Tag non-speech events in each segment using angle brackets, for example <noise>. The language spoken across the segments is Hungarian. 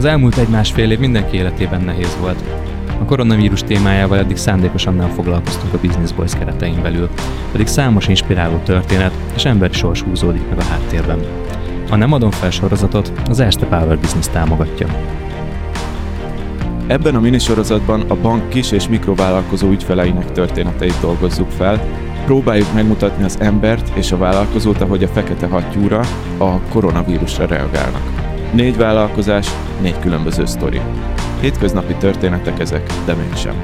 Az elmúlt egy-másfél év mindenki életében nehéz volt. A koronavírus témájával eddig szándékosan nem foglalkoztunk a Business Boys keretein belül, pedig számos inspiráló történet és emberi sors húzódik meg a háttérben. A Nem adom fel sorozatot az Erste Power Business támogatja. Ebben a minisorozatban a bank kis- és mikrovállalkozó ügyfeleinek történeteit dolgozzuk fel, próbáljuk megmutatni az embert és a vállalkozót, ahogy a fekete hattyúra a koronavírusra reagálnak. Négy vállalkozás, négy különböző sztori. Hétköznapi történetek ezek, de mégsem.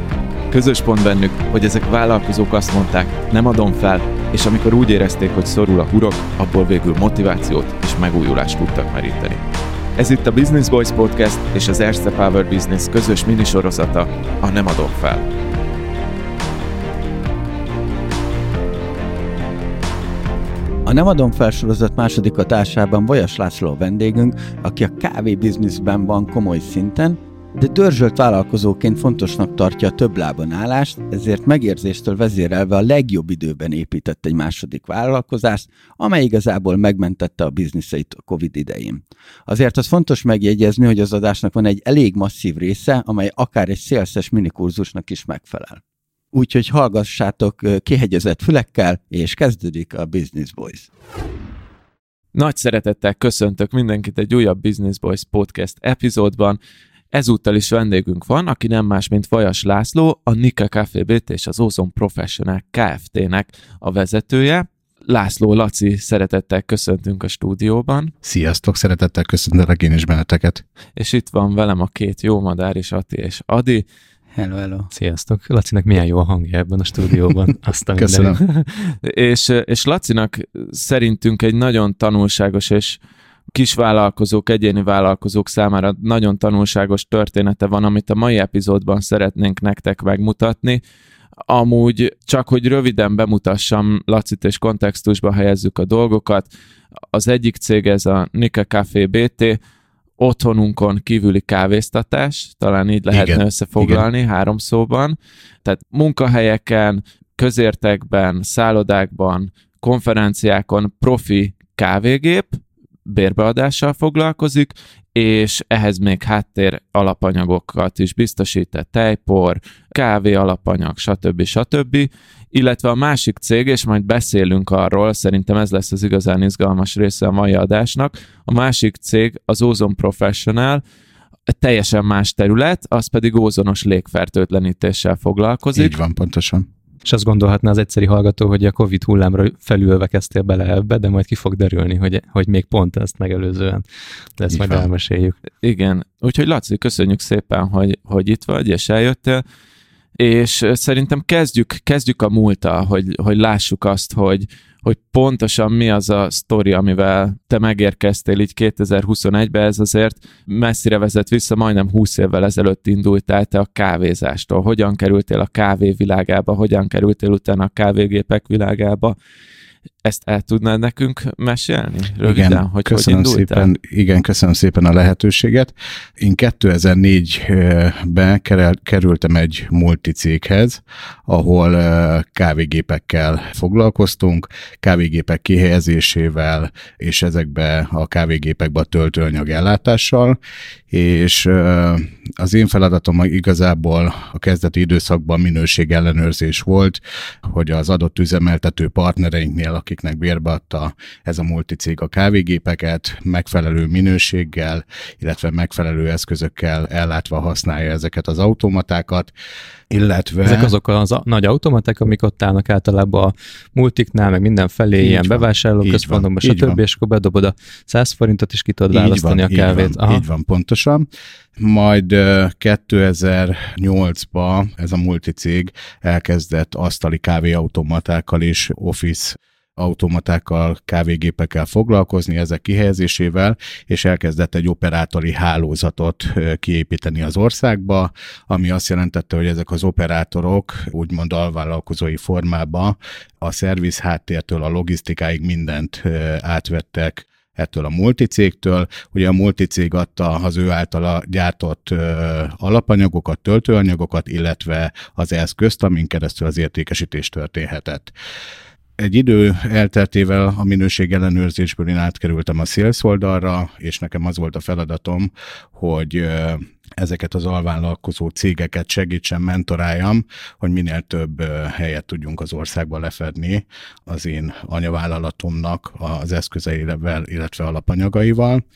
Közös pont bennük, hogy ezek vállalkozók azt mondták, nem adom fel, és amikor úgy érezték, hogy szorul a hurok, abból végül motivációt és megújulást tudtak meríteni. Ez itt a Business Boys Podcast és az Erste Power Business közös minisorozata, a Nem adom fel. A Nem adom felsorozat második társában Vajas László a vendégünk, aki a kávé bizniszben van komoly szinten, de dörzsölt vállalkozóként fontosnak tartja a több lábon állást, ezért megérzéstől vezérelve a legjobb időben épített egy második vállalkozást, amely igazából megmentette a bizniszeit a Covid idején. Azért az fontos megjegyezni, hogy az adásnak van egy elég masszív része, amely akár egy szélszes minikurzusnak is megfelel. Úgyhogy hallgassátok kihegyezett fülekkel, és kezdődik a Business Boys. Nagy szeretettel köszöntök mindenkit egy újabb Business Boys podcast epizódban. Ezúttal is vendégünk van, aki nem más, mint Vajas László, a Nika Café BT és az Ozon Professional Kft-nek a vezetője. László, Laci, szeretettel köszöntünk a stúdióban. Sziasztok, szeretettel köszöntelek én is benneteket. És itt van velem a két jó madár is, Ati és Adi. Hello, hello. Sziasztok! Lacinak milyen jó a hangja ebben a stúdióban. <laughs> Azt Köszönöm. <laughs> és, és Lacinak szerintünk egy nagyon tanulságos és kisvállalkozók, egyéni vállalkozók számára nagyon tanulságos története van, amit a mai epizódban szeretnénk nektek megmutatni. Amúgy csak, hogy röviden bemutassam Lacit és kontextusba helyezzük a dolgokat. Az egyik cég ez a Nika Café BT, otthonunkon kívüli kávéztatás, talán így lehetne igen, összefoglalni igen. három szóban. Tehát munkahelyeken, közértekben, szállodákban, konferenciákon profi kávégép, bérbeadással foglalkozik, és ehhez még háttér alapanyagokat is biztosít, tejpor, kávé alapanyag, stb. stb. Illetve a másik cég, és majd beszélünk arról, szerintem ez lesz az igazán izgalmas része a mai adásnak, a másik cég az Ozone Professional, teljesen más terület, az pedig ózonos légfertőtlenítéssel foglalkozik. Így van, pontosan és azt gondolhatná az egyszeri hallgató, hogy a Covid hullámra felülve kezdtél bele ebbe, de majd ki fog derülni, hogy, hogy még pont ezt megelőzően. De ezt Így majd van. elmeséljük. Igen. Úgyhogy Laci, köszönjük szépen, hogy, hogy itt vagy, és eljöttél. És szerintem kezdjük, kezdjük a múlta, hogy, hogy lássuk azt, hogy, hogy pontosan mi az a sztori, amivel te megérkeztél így 2021-be, ez azért messzire vezet vissza, majdnem 20 évvel ezelőtt indultál te a kávézástól. Hogyan kerültél a kávé világába, hogyan kerültél utána a kávégépek világába, ezt el tudnád nekünk mesélni röviden, igen, hogy köszönöm hogy szépen, Igen, köszönöm szépen a lehetőséget. Én 2004-ben kerültem egy multicéghez, ahol kávégépekkel foglalkoztunk, kávégépek kihelyezésével, és ezekbe a kávégépekbe a töltőanyag ellátással, és az én feladatom igazából a kezdeti időszakban minőségellenőrzés volt, hogy az adott üzemeltető partnereinknél, akiknek bérbeadta ez a multicég a kávégépeket, megfelelő minőséggel, illetve megfelelő eszközökkel ellátva használja ezeket az automatákat, illetve... Ezek azok az a nagy automaták, amik ott állnak általában a multiknál, meg mindenfelé, így ilyen bevásárlóközpontokban, stb., és akkor bedobod a 100 forintot, és ki tudod így választani van, a kávét. Így van, Aha. így van, pontosan. Majd 2008-ban ez a multicég elkezdett asztali kávéautomatákkal is office automatákkal, kávégépekkel foglalkozni, ezek kihelyezésével, és elkezdett egy operátori hálózatot kiépíteni az országba, ami azt jelentette, hogy ezek az operátorok úgymond alvállalkozói formában a szerviz háttértől a logisztikáig mindent átvettek ettől a multicégtől. Ugye a multicég adta az ő általa gyártott ö, alapanyagokat, töltőanyagokat, illetve az eszközt, amin keresztül az értékesítés történhetett. Egy idő elteltével a minőség ellenőrzésből én átkerültem a sales oldalra, és nekem az volt a feladatom, hogy ezeket az alvállalkozó cégeket segítsen, mentoráljam, hogy minél több helyet tudjunk az országba lefedni az én anyavállalatomnak az eszközeivel, illetve alapanyagaival.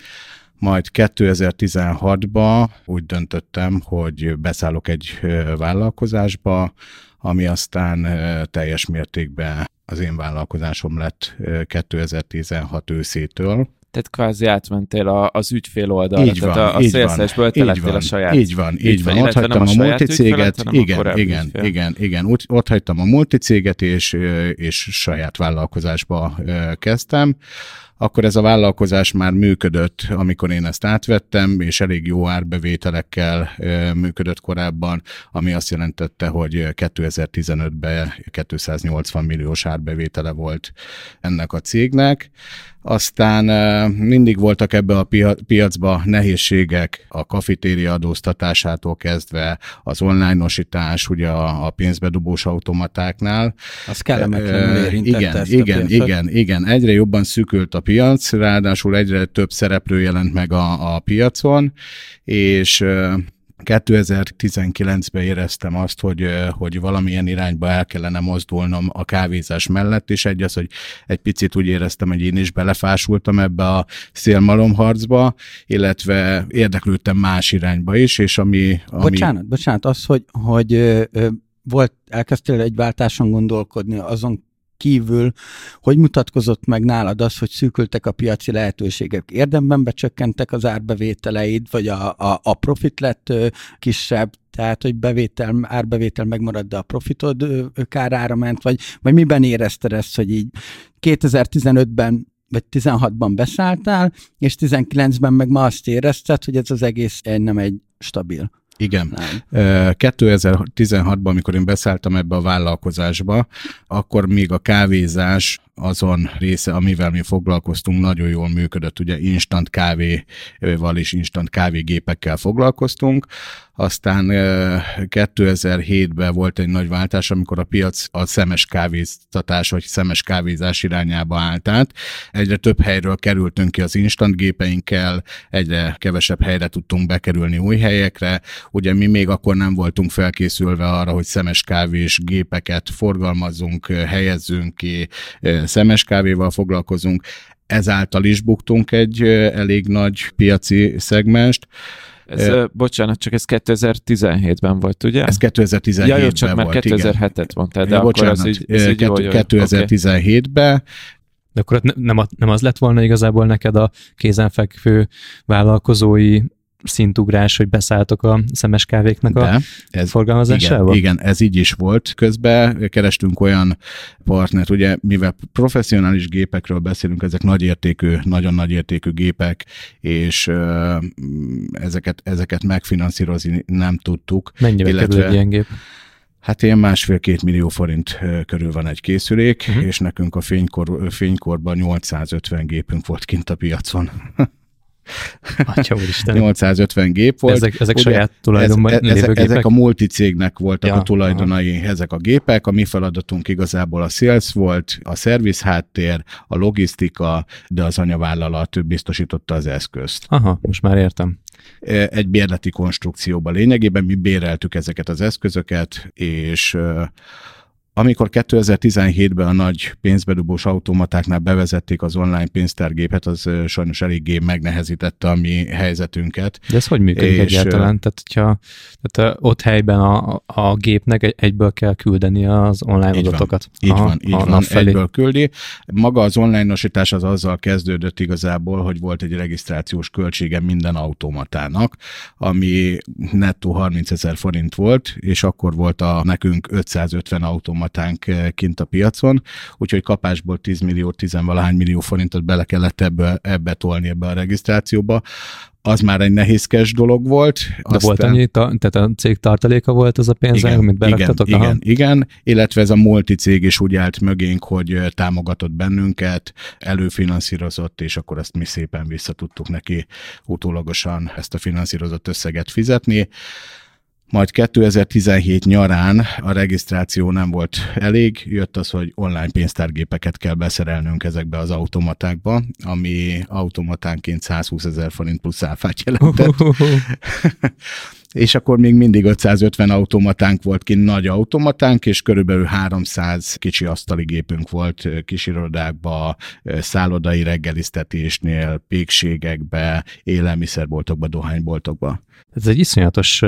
Majd 2016-ban úgy döntöttem, hogy beszállok egy vállalkozásba, ami aztán teljes mértékben az én vállalkozásom lett 2016 őszétől. Tehát kvázi átmentél a, az ügyfél oldalra, így van, tehát a, a szélszesből te lettél a saját Így van, így van. Ott hagytam a, a multicéget, igen, igen, ügyfél. igen, igen, Úgy, ott hagytam a multicéget, és, és saját vállalkozásba kezdtem akkor ez a vállalkozás már működött, amikor én ezt átvettem, és elég jó árbevételekkel működött korábban, ami azt jelentette, hogy 2015-ben 280 milliós árbevétele volt ennek a cégnek. Aztán mindig voltak ebbe a piacba nehézségek, a kafetéria adóztatásától kezdve, az online-osítás, ugye a, a pénzbedobós automatáknál. Az kellemetlenül érintette Igen, ezt igen, a igen, igen. Egyre jobban szűkült a piac, ráadásul egyre több szereplő jelent meg a, a piacon, és 2019-ben éreztem azt, hogy, hogy valamilyen irányba el kellene mozdulnom a kávézás mellett, és egy az, hogy egy picit úgy éreztem, hogy én is belefásultam ebbe a szélmalomharcba, illetve érdeklődtem más irányba is, és ami... ami... Bocsánat, bocsánat, az, hogy, hogy volt, elkezdtél egy váltáson gondolkodni azon kívül, hogy mutatkozott meg nálad az, hogy szűkültek a piaci lehetőségek? Érdemben becsökkentek az árbevételeid, vagy a, a, a profit lett kisebb, tehát, hogy bevétel, árbevétel megmarad, de a profitod kárára ment, vagy, vagy miben érezted ezt, hogy így 2015-ben vagy 16-ban beszálltál, és 19-ben meg ma azt érezted, hogy ez az egész nem egy stabil. Igen. Nem. 2016-ban, amikor én beszálltam ebbe a vállalkozásba, akkor még a kávézás azon része, amivel mi foglalkoztunk, nagyon jól működött. Ugye instant kávéval és instant kávégépekkel foglalkoztunk. Aztán 2007-ben volt egy nagy váltás, amikor a piac a szemes kávéztatás vagy szemes kávézás irányába állt át. Egyre több helyről kerültünk ki az instant gépeinkkel, egyre kevesebb helyre tudtunk bekerülni új helyekre. Ugye mi még akkor nem voltunk felkészülve arra, hogy szemes kávés gépeket forgalmazzunk, helyezzünk ki, szemes kávéval foglalkozunk, ezáltal is buktunk egy elég nagy piaci szegmest. Ez, uh, bocsánat, csak ez 2017-ben volt, ugye? Ez 2017-ben ja, jó, csak volt, már 2007-et mondtál, de ja, akkor bocsánat, az így, ez így jó, jó, 2017-ben, de akkor nem, nem az lett volna igazából neked a kézenfekvő vállalkozói szintugrás, hogy beszálltok a szemes kávéknak De, a ez, forgalmazásába? Igen, igen, ez így is volt. Közben kerestünk olyan partnert, ugye mivel professzionális gépekről beszélünk, ezek nagyértékű, nagyon nagyértékű gépek, és uh, ezeket, ezeket megfinanszírozni nem tudtuk. Mennyibe illetve, kerül egy ilyen gép? Hát ilyen másfél-két millió forint körül van egy készülék, uh-huh. és nekünk a fénykor, fénykorban 850 gépünk volt kint a piacon. <laughs> Atya úristen. 850 gép volt. Ezek, ezek Ugye, saját tulajdonban ez, ezek, gépek? ezek a multicégnek voltak ja, a tulajdonai, aha. ezek a gépek. A mi feladatunk igazából a sales volt, a szerviz háttér, a logisztika, de az anyavállalat biztosította az eszközt. Aha, most már értem e, egy bérleti konstrukcióban lényegében mi béreltük ezeket az eszközöket, és amikor 2017-ben a nagy pénzbedobós automatáknál bevezették az online pénztárgépet, az sajnos eléggé megnehezítette a mi helyzetünket. De ez hogy működik és, egyáltalán? Tehát, hogyha tehát ott helyben a, a gépnek egyből kell küldeni az online így adatokat. Van, így van, így van, felé. egyből küldi. Maga az online-osítás az azzal kezdődött igazából, hogy volt egy regisztrációs költsége minden automatának, ami nettó 30 ezer forint volt, és akkor volt a nekünk 550 automat automatánk eh, kint a piacon, úgyhogy kapásból 10 millió, 10 valahány millió forintot bele kellett ebbe, ebbe tolni ebbe a regisztrációba, az már egy nehézkes dolog volt. De Aztán... volt annyi, ta, tehát a cég tartaléka volt az a pénz, amit beraktatok? Igen, igen, igen, illetve ez a multi cég is úgy állt mögénk, hogy eh, támogatott bennünket, előfinanszírozott, és akkor ezt mi szépen vissza tudtuk neki utólagosan ezt a finanszírozott összeget fizetni. Majd 2017 nyarán a regisztráció nem volt elég, jött az, hogy online pénztárgépeket kell beszerelnünk ezekbe az automatákba, ami automatánként 120 ezer forint plusz áfát jelentett. <laughs> és akkor még mindig 550 automatánk volt ki, nagy automatánk, és körülbelül 300 kicsi asztali gépünk volt kisirodákba, szállodai reggeliztetésnél, pékségekbe, élelmiszerboltokba, dohányboltokba. Ez egy iszonyatos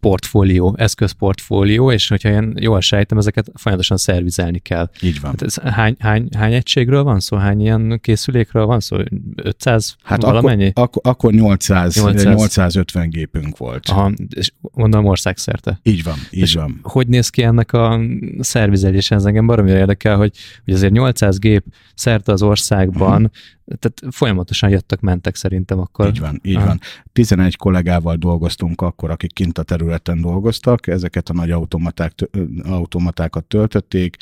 portfólió, eszközportfólió, és hogyha én jól sejtem, ezeket folyamatosan szervizelni kell. Így van. Hát ez hány, hány, hány egységről van szó? Hány ilyen készülékről van szó? 500 hát valamennyi? Akkor, akkor, akkor 800, 800, 850 gépünk volt. Aha, és gondolom országszerte. Így van, így és van. Hogy néz ki ennek a szervizelése? Ez engem baromira érdekel, hogy, hogy azért 800 gép szerte az országban, uh-huh tehát folyamatosan jöttek, mentek szerintem akkor. Így van, így ah. van. 11 kollégával dolgoztunk akkor, akik kint a területen dolgoztak, ezeket a nagy automaták, automatákat töltötték.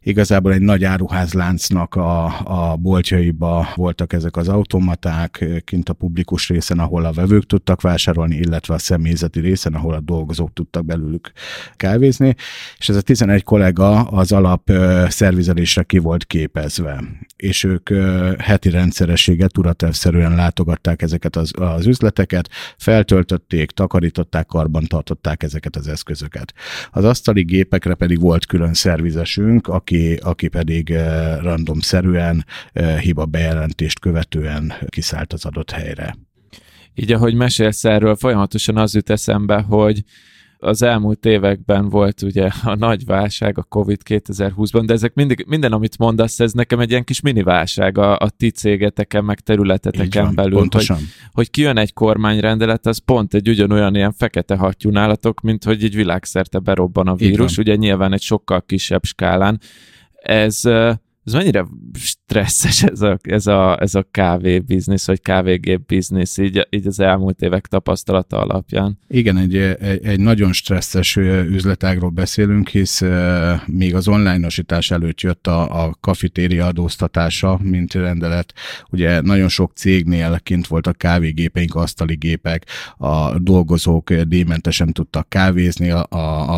Igazából egy nagy áruházláncnak a, a boltjaiba voltak ezek az automaták, kint a publikus részen, ahol a vevők tudtak vásárolni, illetve a személyzeti részen, ahol a dolgozók tudtak belőlük kávézni, és ez a 11 kollega az alap szervizelésre ki volt képezve, és ők heti rendszerességet, tudatávszerűen látogatták ezeket az, az üzleteket, feltöltötték, takarították, karban tartották ezeket az eszközöket. Az asztali gépekre pedig volt külön szervizesünk, aki, aki pedig randomszerűen hiba bejelentést követően kiszállt az adott helyre. Így ahogy mesélsz erről, folyamatosan az jut eszembe, hogy az elmúlt években volt ugye a nagy válság, a Covid 2020-ban, de ezek mindig, minden, amit mondasz, ez nekem egy ilyen kis mini válság a, a ti cégeteken, meg területeteken van, belül. Pontosan. Hogy, hogy kijön egy kormányrendelet, az pont egy ugyanolyan ilyen fekete hattyú nálatok, mint hogy egy világszerte berobban a vírus, ugye nyilván egy sokkal kisebb skálán. Ez ez mennyire stresszes ez a, ez a, ez a kávé biznisz, vagy kávégép biznisz, így, így az elmúlt évek tapasztalata alapján? Igen, egy, egy, egy nagyon stresszes üzletágról beszélünk, hisz még az online-osítás előtt jött a, a kafetéria adóztatása, mint rendelet. Ugye nagyon sok cégnél kint voltak kávégépeink, asztali gépek, a dolgozók díjmentesen tudtak kávézni, a,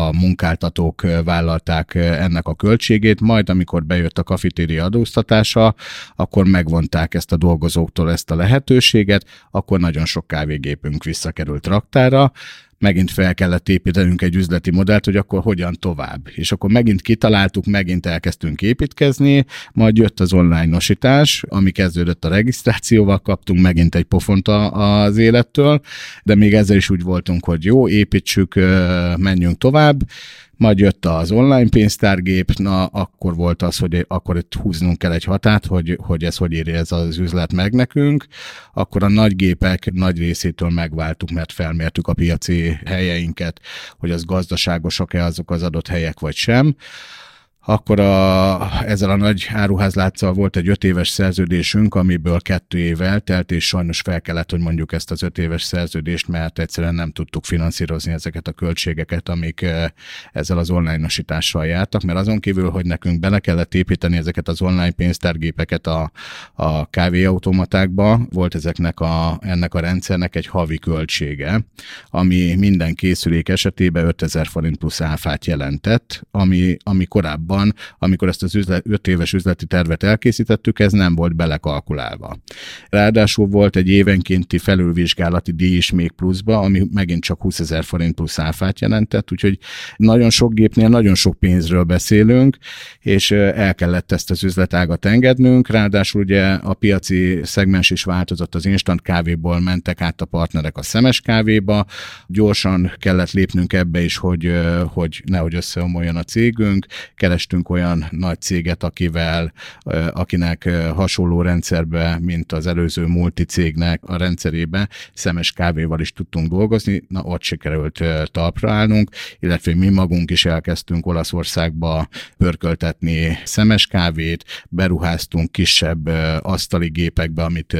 a munkáltatók vállalták ennek a költségét, majd amikor bejött a kafetéria kafetéria adóztatása, akkor megvonták ezt a dolgozóktól ezt a lehetőséget, akkor nagyon sok kávégépünk visszakerült raktára, megint fel kellett építenünk egy üzleti modellt, hogy akkor hogyan tovább. És akkor megint kitaláltuk, megint elkezdtünk építkezni, majd jött az online nosítás, ami kezdődött a regisztrációval, kaptunk megint egy pofont az élettől, de még ezzel is úgy voltunk, hogy jó, építsük, menjünk tovább, majd jött az online pénztárgép, na akkor volt az, hogy akkor itt húznunk kell egy hatát, hogy, hogy ez hogy éri ez az üzlet meg nekünk. Akkor a nagy gépek nagy részétől megváltuk, mert felmértük a piaci helyeinket, hogy az gazdaságosak-e azok az adott helyek vagy sem akkor a, ezzel a nagy áruházlátszal volt egy öt éves szerződésünk, amiből kettő év eltelt, és sajnos fel kellett, hogy mondjuk ezt az öt éves szerződést, mert egyszerűen nem tudtuk finanszírozni ezeket a költségeket, amik eh, ezzel az online-osítással jártak, mert azon kívül, hogy nekünk bele kellett építeni ezeket az online pénztárgépeket a, a kávéautomatákba, volt ezeknek a, ennek a rendszernek egy havi költsége, ami minden készülék esetében 5000 forint plusz áfát jelentett, ami, ami korábban korábban, amikor ezt az üzlet, 5 éves üzleti tervet elkészítettük, ez nem volt belekalkulálva. Ráadásul volt egy évenkénti felülvizsgálati díj is még pluszba, ami megint csak 20 ezer forint plusz áfát jelentett, úgyhogy nagyon sok gépnél nagyon sok pénzről beszélünk, és el kellett ezt az üzletágat engednünk, ráadásul ugye a piaci szegmens is változott, az instant kávéból mentek át a partnerek a szemes kávéba, gyorsan kellett lépnünk ebbe is, hogy, hogy nehogy összeomoljon a cégünk, keres kerestünk olyan nagy céget, akivel, akinek hasonló rendszerbe, mint az előző multicégnek a rendszerébe, szemes kávéval is tudtunk dolgozni, na ott sikerült talpra állnunk, illetve mi magunk is elkezdtünk Olaszországba pörköltetni szemes kávét, beruháztunk kisebb asztali gépekbe, amit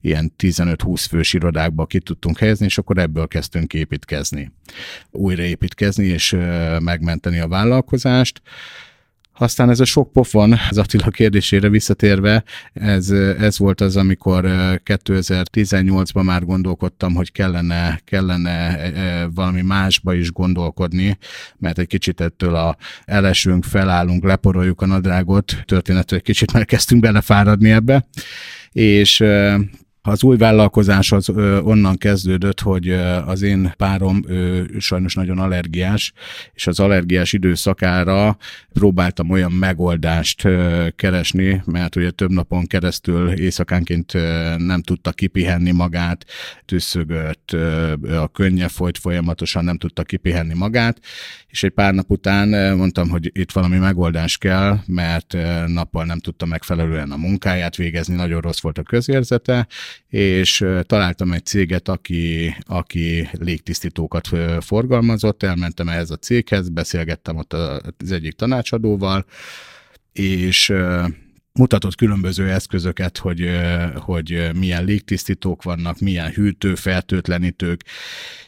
ilyen 15-20 fős irodákba ki tudtunk helyezni, és akkor ebből kezdtünk építkezni. Újraépítkezni és megmenteni a vállalkozást. Aztán ez a sok pofon, az Attila kérdésére visszatérve, ez, ez volt az, amikor 2018-ban már gondolkodtam, hogy kellene, kellene valami másba is gondolkodni, mert egy kicsit ettől a elesünk, felállunk, leporoljuk a nadrágot, történetről egy kicsit már kezdtünk belefáradni ebbe, és az új vállalkozás az onnan kezdődött, hogy az én párom ő sajnos nagyon allergiás, és az allergiás időszakára próbáltam olyan megoldást keresni, mert ugye több napon keresztül éjszakánként nem tudta kipihenni magát, tüsszögött, a könnye folyt folyamatosan, nem tudta kipihenni magát, és egy pár nap után mondtam, hogy itt valami megoldás kell, mert nappal nem tudta megfelelően a munkáját végezni, nagyon rossz volt a közérzete, és találtam egy céget, aki, aki légtisztítókat forgalmazott, elmentem ehhez a céghez, beszélgettem ott az egyik tanácsadóval, és mutatott különböző eszközöket, hogy, hogy milyen légtisztítók vannak, milyen hűtő, fertőtlenítők,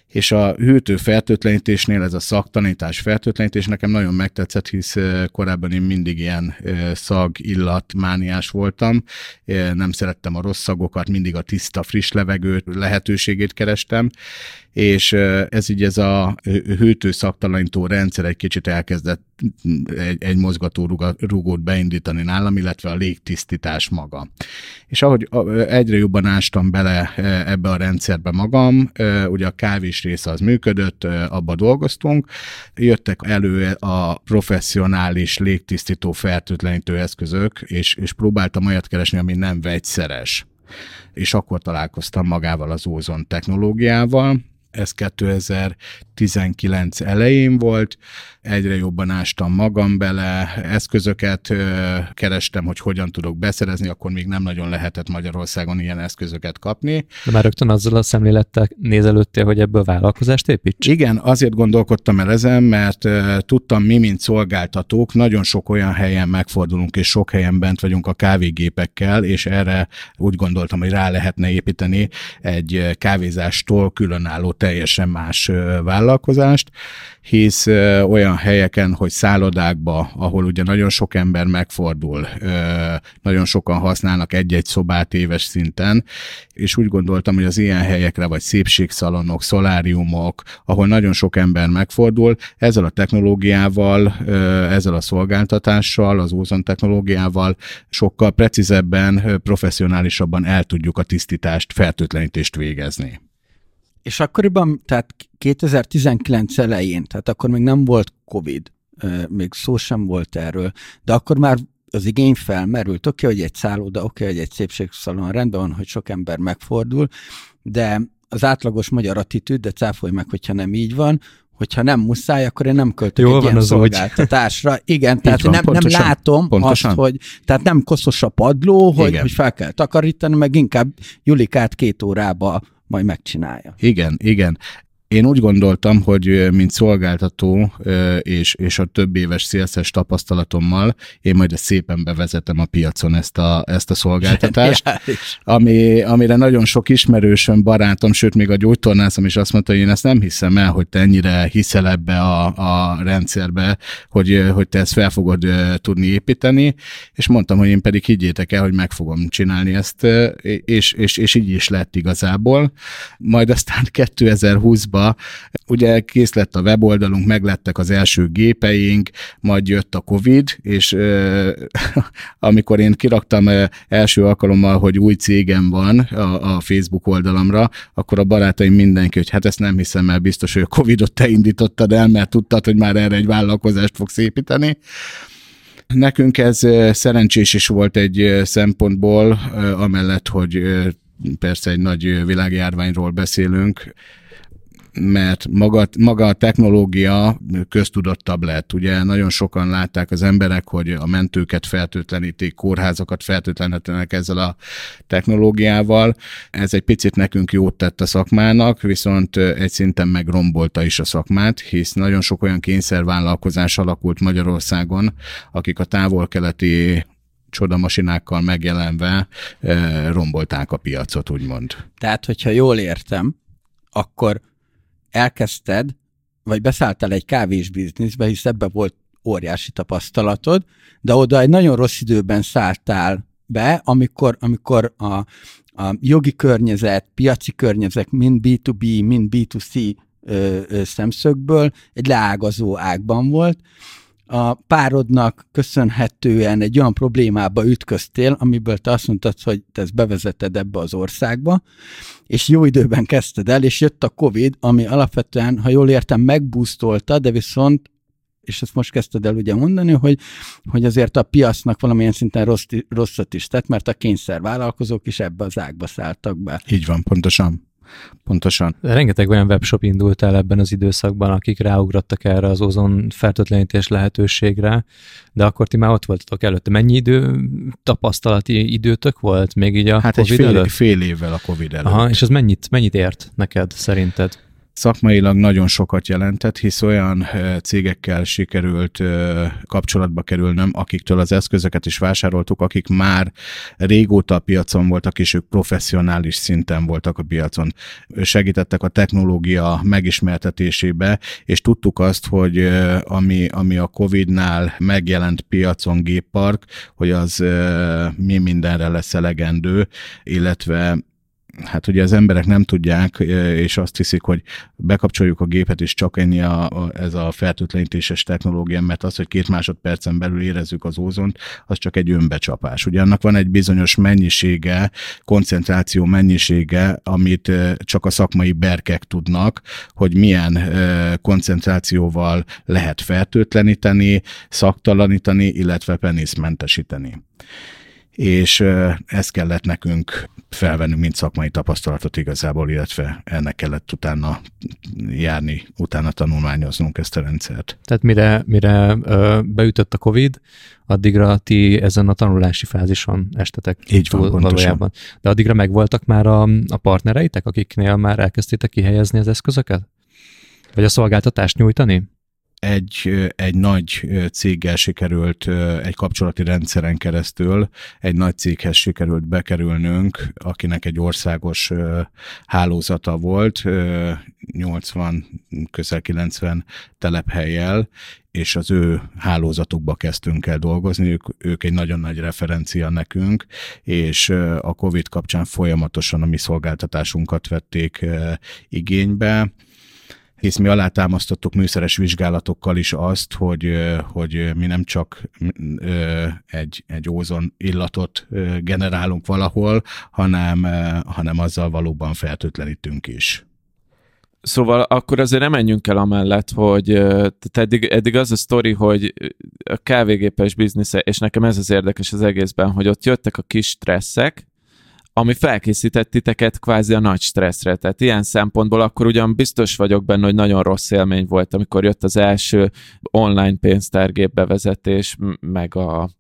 és a hűtő fertőtlenítésnél ez a szaktanítás fertőtlenítés nekem nagyon megtetszett, hisz korábban én mindig ilyen szag, illat, mániás voltam, nem szerettem a rossz szagokat, mindig a tiszta, friss levegőt lehetőségét kerestem, és ez így ez a hűtő szaktalanító rendszer egy kicsit elkezdett egy, egy mozgató rugót beindítani nálam, illetve a légtisztítás maga. És ahogy egyre jobban ástam bele ebbe a rendszerbe magam, ugye a kávés része az működött, abba dolgoztunk, jöttek elő a professzionális légtisztító fertőtlenítő eszközök, és, és próbáltam olyat keresni, ami nem vegyszeres. És akkor találkoztam magával az ózon technológiával, ez 2019 elején volt, egyre jobban ástam magam bele, eszközöket kerestem, hogy hogyan tudok beszerezni, akkor még nem nagyon lehetett Magyarországon ilyen eszközöket kapni. De már rögtön azzal a szemlélettel nézelődtél, hogy ebből vállalkozást építs? Igen, azért gondolkodtam el ezen, mert tudtam mi, mint szolgáltatók, nagyon sok olyan helyen megfordulunk, és sok helyen bent vagyunk a kávégépekkel, és erre úgy gondoltam, hogy rá lehetne építeni egy kávézástól különálló teljesen más vállalkozást, hisz olyan helyeken, hogy szállodákba, ahol ugye nagyon sok ember megfordul, nagyon sokan használnak egy-egy szobát éves szinten, és úgy gondoltam, hogy az ilyen helyekre, vagy szépségszalonok, szoláriumok, ahol nagyon sok ember megfordul, ezzel a technológiával, ezzel a szolgáltatással, az ózon technológiával sokkal precízebben, professzionálisabban el tudjuk a tisztítást, fertőtlenítést végezni. És akkoriban, tehát 2019 elején, tehát akkor még nem volt COVID, még szó sem volt erről, de akkor már az igény felmerült, oké, okay, hogy egy szálloda, oké, okay, hogy egy szépségszalon rendben van, hogy sok ember megfordul, de az átlagos magyar attitűd, de cáfolj meg, hogyha nem így van, hogyha nem muszáj, akkor én nem költök Jól egy ilyen az szolgáltatásra. Úgy. Igen, tehát van, nem, pontosan, nem látom pontosan. azt, hogy tehát nem koszos a padló, hogy, hogy fel kell takarítani, meg inkább Julikát két órába majd megcsinálja. Igen, igen. Én úgy gondoltam, hogy mint szolgáltató és, és a több éves szélszes tapasztalatommal én majd szépen bevezetem a piacon ezt a, ezt a szolgáltatást, ami, amire nagyon sok ismerősöm, barátom, sőt még a gyógytornászom is azt mondta, hogy én ezt nem hiszem el, hogy te ennyire hiszel ebbe a, a rendszerbe, hogy, hogy te ezt fel fogod tudni építeni, és mondtam, hogy én pedig higgyétek el, hogy meg fogom csinálni ezt, és, és, és így is lett igazából. Majd aztán <laughs> 2020-ban hónapba. Ugye kész lett a weboldalunk, meglettek az első gépeink, majd jött a Covid, és <laughs> amikor én kiraktam első alkalommal, hogy új cégem van a, a Facebook oldalamra, akkor a barátaim mindenki, hogy hát ezt nem hiszem el, biztos, hogy a Covidot te indítottad el, mert tudtad, hogy már erre egy vállalkozást fogsz építeni. Nekünk ez szerencsés is volt egy szempontból, amellett, hogy persze egy nagy világjárványról beszélünk, mert maga, maga a technológia köztudottabb lett. Ugye nagyon sokan látták az emberek, hogy a mentőket fertőtlenítik, kórházakat fertőtlenítenek ezzel a technológiával. Ez egy picit nekünk jót tett a szakmának, viszont egy szinten megrombolta is a szakmát, hisz nagyon sok olyan kényszervállalkozás alakult Magyarországon, akik a távol-keleti csodamasinákkal megjelenve rombolták a piacot, úgymond. Tehát, hogyha jól értem, akkor elkezdted, vagy beszálltál egy kávés bizniszbe, hisz ebbe volt óriási tapasztalatod, de oda egy nagyon rossz időben szálltál be, amikor, amikor a, a jogi környezet, piaci környezet, mind B2B, mind B2C ö, ö, szemszögből egy leágazó ágban volt. A párodnak köszönhetően egy olyan problémába ütköztél, amiből te azt mondtad, hogy te ezt bevezeted ebbe az országba, és jó időben kezdted el, és jött a Covid, ami alapvetően, ha jól értem, megbúztolta, de viszont és ezt most kezdted el ugye mondani, hogy, hogy azért a piacnak valamilyen szinten rossz, rosszat is tett, mert a kényszervállalkozók is ebbe az ágba szálltak be. Így van, pontosan. Pontosan. Rengeteg olyan webshop indult el ebben az időszakban, akik ráugrottak erre az ozon fertőtlenítés lehetőségre, de akkor ti már ott voltatok előtte. Mennyi idő, tapasztalati időtök volt még így a hát COVID egy fél, előtt? fél évvel a Covid előtt. Aha, és ez mennyit, mennyit ért neked szerinted? Szakmailag nagyon sokat jelentett, hisz olyan cégekkel sikerült kapcsolatba kerülnöm, akiktől az eszközöket is vásároltuk, akik már régóta a piacon voltak, és ők professzionális szinten voltak a piacon. Segítettek a technológia megismertetésébe, és tudtuk azt, hogy ami, ami a Covid-nál megjelent piacon géppark, hogy az mi mindenre lesz elegendő, illetve hát ugye az emberek nem tudják, és azt hiszik, hogy bekapcsoljuk a gépet, és csak ennyi a, a, ez a fertőtlenítéses technológia, mert az, hogy két másodpercen belül érezzük az ózont, az csak egy önbecsapás. Ugye annak van egy bizonyos mennyisége, koncentráció mennyisége, amit csak a szakmai berkek tudnak, hogy milyen koncentrációval lehet fertőtleníteni, szaktalanítani, illetve peniszmentesíteni és ezt kellett nekünk felvennünk, mint szakmai tapasztalatot igazából, illetve ennek kellett utána járni, utána tanulmányoznunk ezt a rendszert. Tehát mire, mire beütött a Covid, addigra ti ezen a tanulási fázison estetek. Így van, pontosan. Valójában. De addigra megvoltak már a, a partnereitek, akiknél már elkezdtétek kihelyezni az eszközöket? Vagy a szolgáltatást nyújtani? Egy, egy nagy céggel sikerült egy kapcsolati rendszeren keresztül, egy nagy céghez sikerült bekerülnünk, akinek egy országos hálózata volt, 80, közel 90 telephelyel, és az ő hálózatukba kezdtünk el dolgozni, ők, ők egy nagyon nagy referencia nekünk, és a COVID kapcsán folyamatosan a mi szolgáltatásunkat vették igénybe, hisz mi alátámasztottuk műszeres vizsgálatokkal is azt, hogy, hogy mi nem csak egy, egy ózon illatot generálunk valahol, hanem, hanem azzal valóban fertőtlenítünk is. Szóval akkor azért nem menjünk el amellett, hogy tehát eddig, eddig az a sztori, hogy a kávégépes biznisze, és nekem ez az érdekes az egészben, hogy ott jöttek a kis stresszek, ami felkészített titeket kvázi a nagy stresszre. Tehát ilyen szempontból akkor ugyan biztos vagyok benne, hogy nagyon rossz élmény volt, amikor jött az első online pénztárgép bevezetés, meg a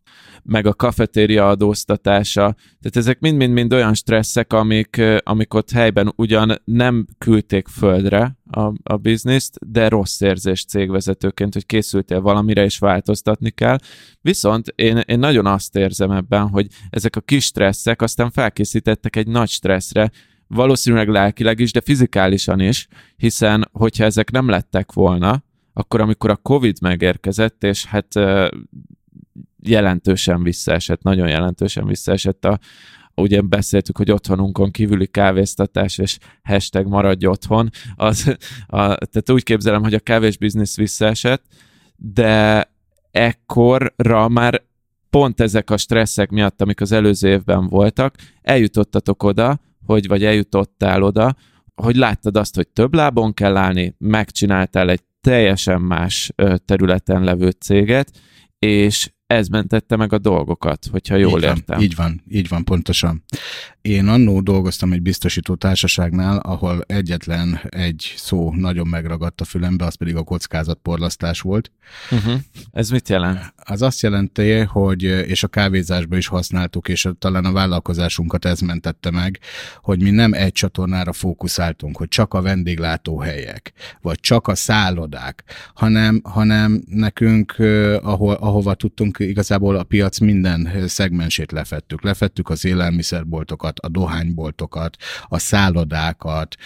meg a kafetéria adóztatása. Tehát ezek mind-mind-mind olyan stresszek, amik, amik ott helyben ugyan nem küldték földre a, a bizniszt, de rossz érzés cégvezetőként, hogy készültél valamire és változtatni kell. Viszont én, én nagyon azt érzem ebben, hogy ezek a kis stresszek aztán felkészítettek egy nagy stresszre, valószínűleg lelkileg is, de fizikálisan is, hiszen hogyha ezek nem lettek volna, akkor amikor a Covid megérkezett, és hát jelentősen visszaesett, nagyon jelentősen visszaesett a, ugye beszéltük, hogy otthonunkon kívüli kávéztatás, és hashtag maradj otthon, az, a, tehát úgy képzelem, hogy a kávés biznisz visszaesett, de ekkorra már pont ezek a stresszek miatt, amik az előző évben voltak, eljutottatok oda, hogy vagy eljutottál oda, hogy láttad azt, hogy több lábon kell állni, megcsináltál egy teljesen más területen levő céget, és ez mentette meg a dolgokat, hogyha jól így értem. Van, így van, így van, pontosan. Én annó dolgoztam egy biztosító társaságnál, ahol egyetlen egy szó nagyon megragadt a fülembe, az pedig a kockázatporlasztás volt. Uh-huh. Ez mit jelent? Az azt jelenti, hogy, és a kávézásban is használtuk, és talán a vállalkozásunkat ez mentette meg, hogy mi nem egy csatornára fókuszáltunk, hogy csak a vendéglátóhelyek, vagy csak a szállodák, hanem, hanem nekünk, ahol, ahova tudtunk, igazából a piac minden szegmensét lefettük. Lefettük az élelmiszerboltokat, a dohányboltokat, a szállodákat,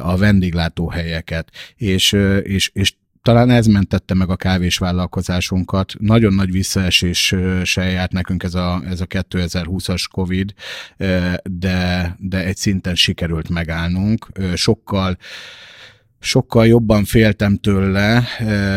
a vendéglátóhelyeket, és, és, és talán ez mentette meg a kávés vállalkozásunkat. Nagyon nagy visszaeséssel járt nekünk ez a, ez a 2020-as Covid, de, de egy szinten sikerült megállnunk. Sokkal sokkal jobban féltem tőle,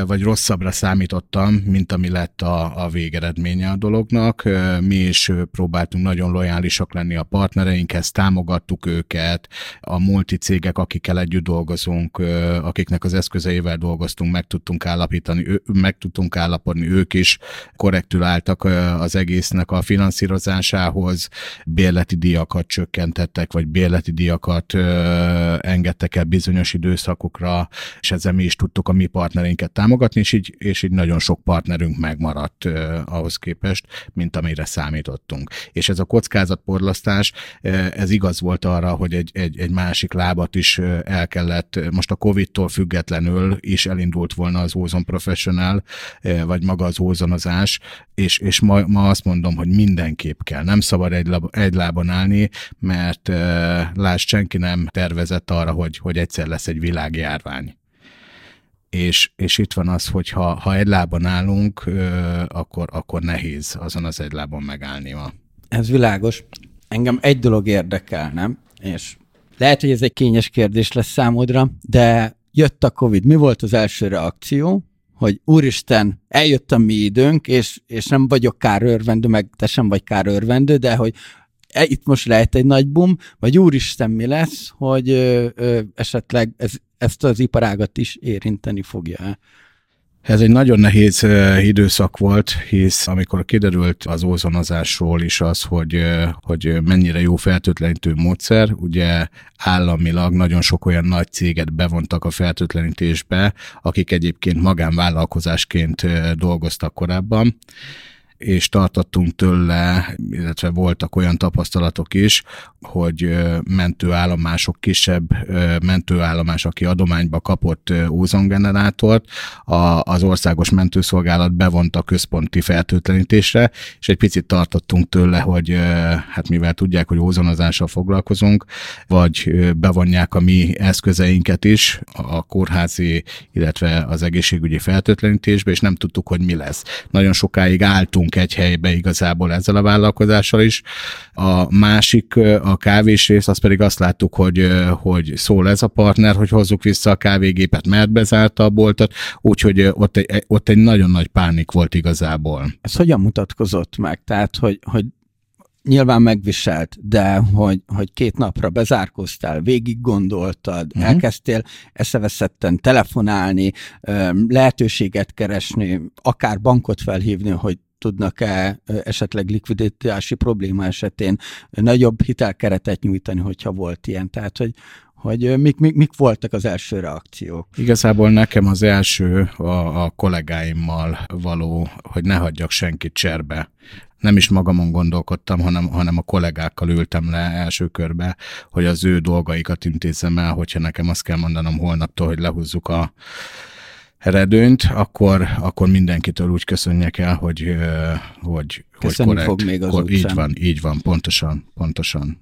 vagy rosszabbra számítottam, mint ami lett a, a végeredménye a dolognak. Mi is próbáltunk nagyon lojálisak lenni a partnereinkhez, támogattuk őket, a multicégek, akikkel együtt dolgozunk, akiknek az eszközeivel dolgoztunk, meg tudtunk állapítani, meg tudtunk állapodni, ők is korrektül álltak az egésznek a finanszírozásához, bérleti díjakat csökkentettek, vagy bérleti díjakat engedtek el bizonyos időszakok piacokra, és ezzel mi is tudtuk a mi partnereinket támogatni, és így, és így nagyon sok partnerünk megmaradt uh, ahhoz képest, mint amire számítottunk. És ez a kockázatporlasztás, uh, ez igaz volt arra, hogy egy, egy, egy másik lábat is el kellett, most a Covid-tól függetlenül is elindult volna az Ozon Professional, uh, vagy maga az ózonozás, és, és ma, ma azt mondom, hogy mindenképp kell. Nem szabad egy, lab, egy lábon állni, mert uh, láss, senki nem tervezett arra, hogy, hogy egyszer lesz egy világ járvány. És, és itt van az, hogy ha, ha egy lábon állunk, akkor, akkor nehéz azon az egy lábon megállni ma. Ez világos. Engem egy dolog érdekel, nem? És lehet, hogy ez egy kényes kérdés lesz számodra, de jött a Covid. Mi volt az első reakció? Hogy úristen, eljött a mi időnk, és, és nem vagyok kárőrvendő, meg te sem vagy kárőrvendő, de hogy e, itt most lehet egy nagy bum, vagy úristen mi lesz, hogy ö, ö, esetleg ez ezt az iparágat is érinteni fogja. Ez egy nagyon nehéz időszak volt, hisz amikor kiderült az ózonozásról is az, hogy, hogy mennyire jó fertőtlenítő módszer, ugye államilag nagyon sok olyan nagy céget bevontak a fertőtlenítésbe, akik egyébként magánvállalkozásként dolgoztak korábban, és tartottunk tőle, illetve voltak olyan tapasztalatok is, hogy mentőállomások, kisebb mentőállomás, aki adományba kapott ózongenerátort, az országos mentőszolgálat bevonta a központi fertőtlenítésre, és egy picit tartottunk tőle, hogy hát mivel tudják, hogy ózonozással foglalkozunk, vagy bevonják a mi eszközeinket is a kórházi, illetve az egészségügyi fertőtlenítésbe, és nem tudtuk, hogy mi lesz. Nagyon sokáig álltunk egy helybe igazából ezzel a vállalkozással is. A másik, a kávés rész, az pedig azt láttuk, hogy, hogy szól ez a partner, hogy hozzuk vissza a kávégépet, mert bezárta a boltot, úgyhogy ott egy, ott egy nagyon nagy pánik volt igazából. Ez hogyan mutatkozott meg? Tehát, hogy, hogy nyilván megviselt, de hogy, hogy két napra bezárkoztál, végig gondoltad, uh-huh. elkezdtél eszeveszetten telefonálni, lehetőséget keresni, akár bankot felhívni, hogy tudnak-e esetleg likviditási probléma esetén nagyobb hitelkeretet nyújtani, hogyha volt ilyen. Tehát, hogy, hogy mik, mik, mik voltak az első reakciók? Igazából nekem az első a, a kollégáimmal való, hogy ne hagyjak senkit cserbe. Nem is magamon gondolkodtam, hanem, hanem a kollégákkal ültem le első körbe, hogy az ő dolgaikat intézzem el, hogyha nekem azt kell mondanom holnaptól, hogy lehúzzuk a, redőnyt, akkor, akkor mindenkitől úgy köszönjek el, hogy, hogy, hogy korrekt. fog még az kor, Így van, így van, pontosan, pontosan,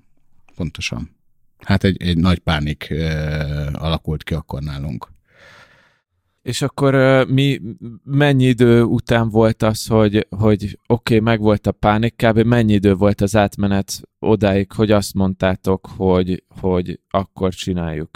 pontosan. Hát egy, egy nagy pánik uh, alakult ki akkor nálunk. És akkor mi mennyi idő után volt az, hogy, hogy oké, okay, meg volt a pánik, kb. mennyi idő volt az átmenet odáig, hogy azt mondtátok, hogy, hogy akkor csináljuk,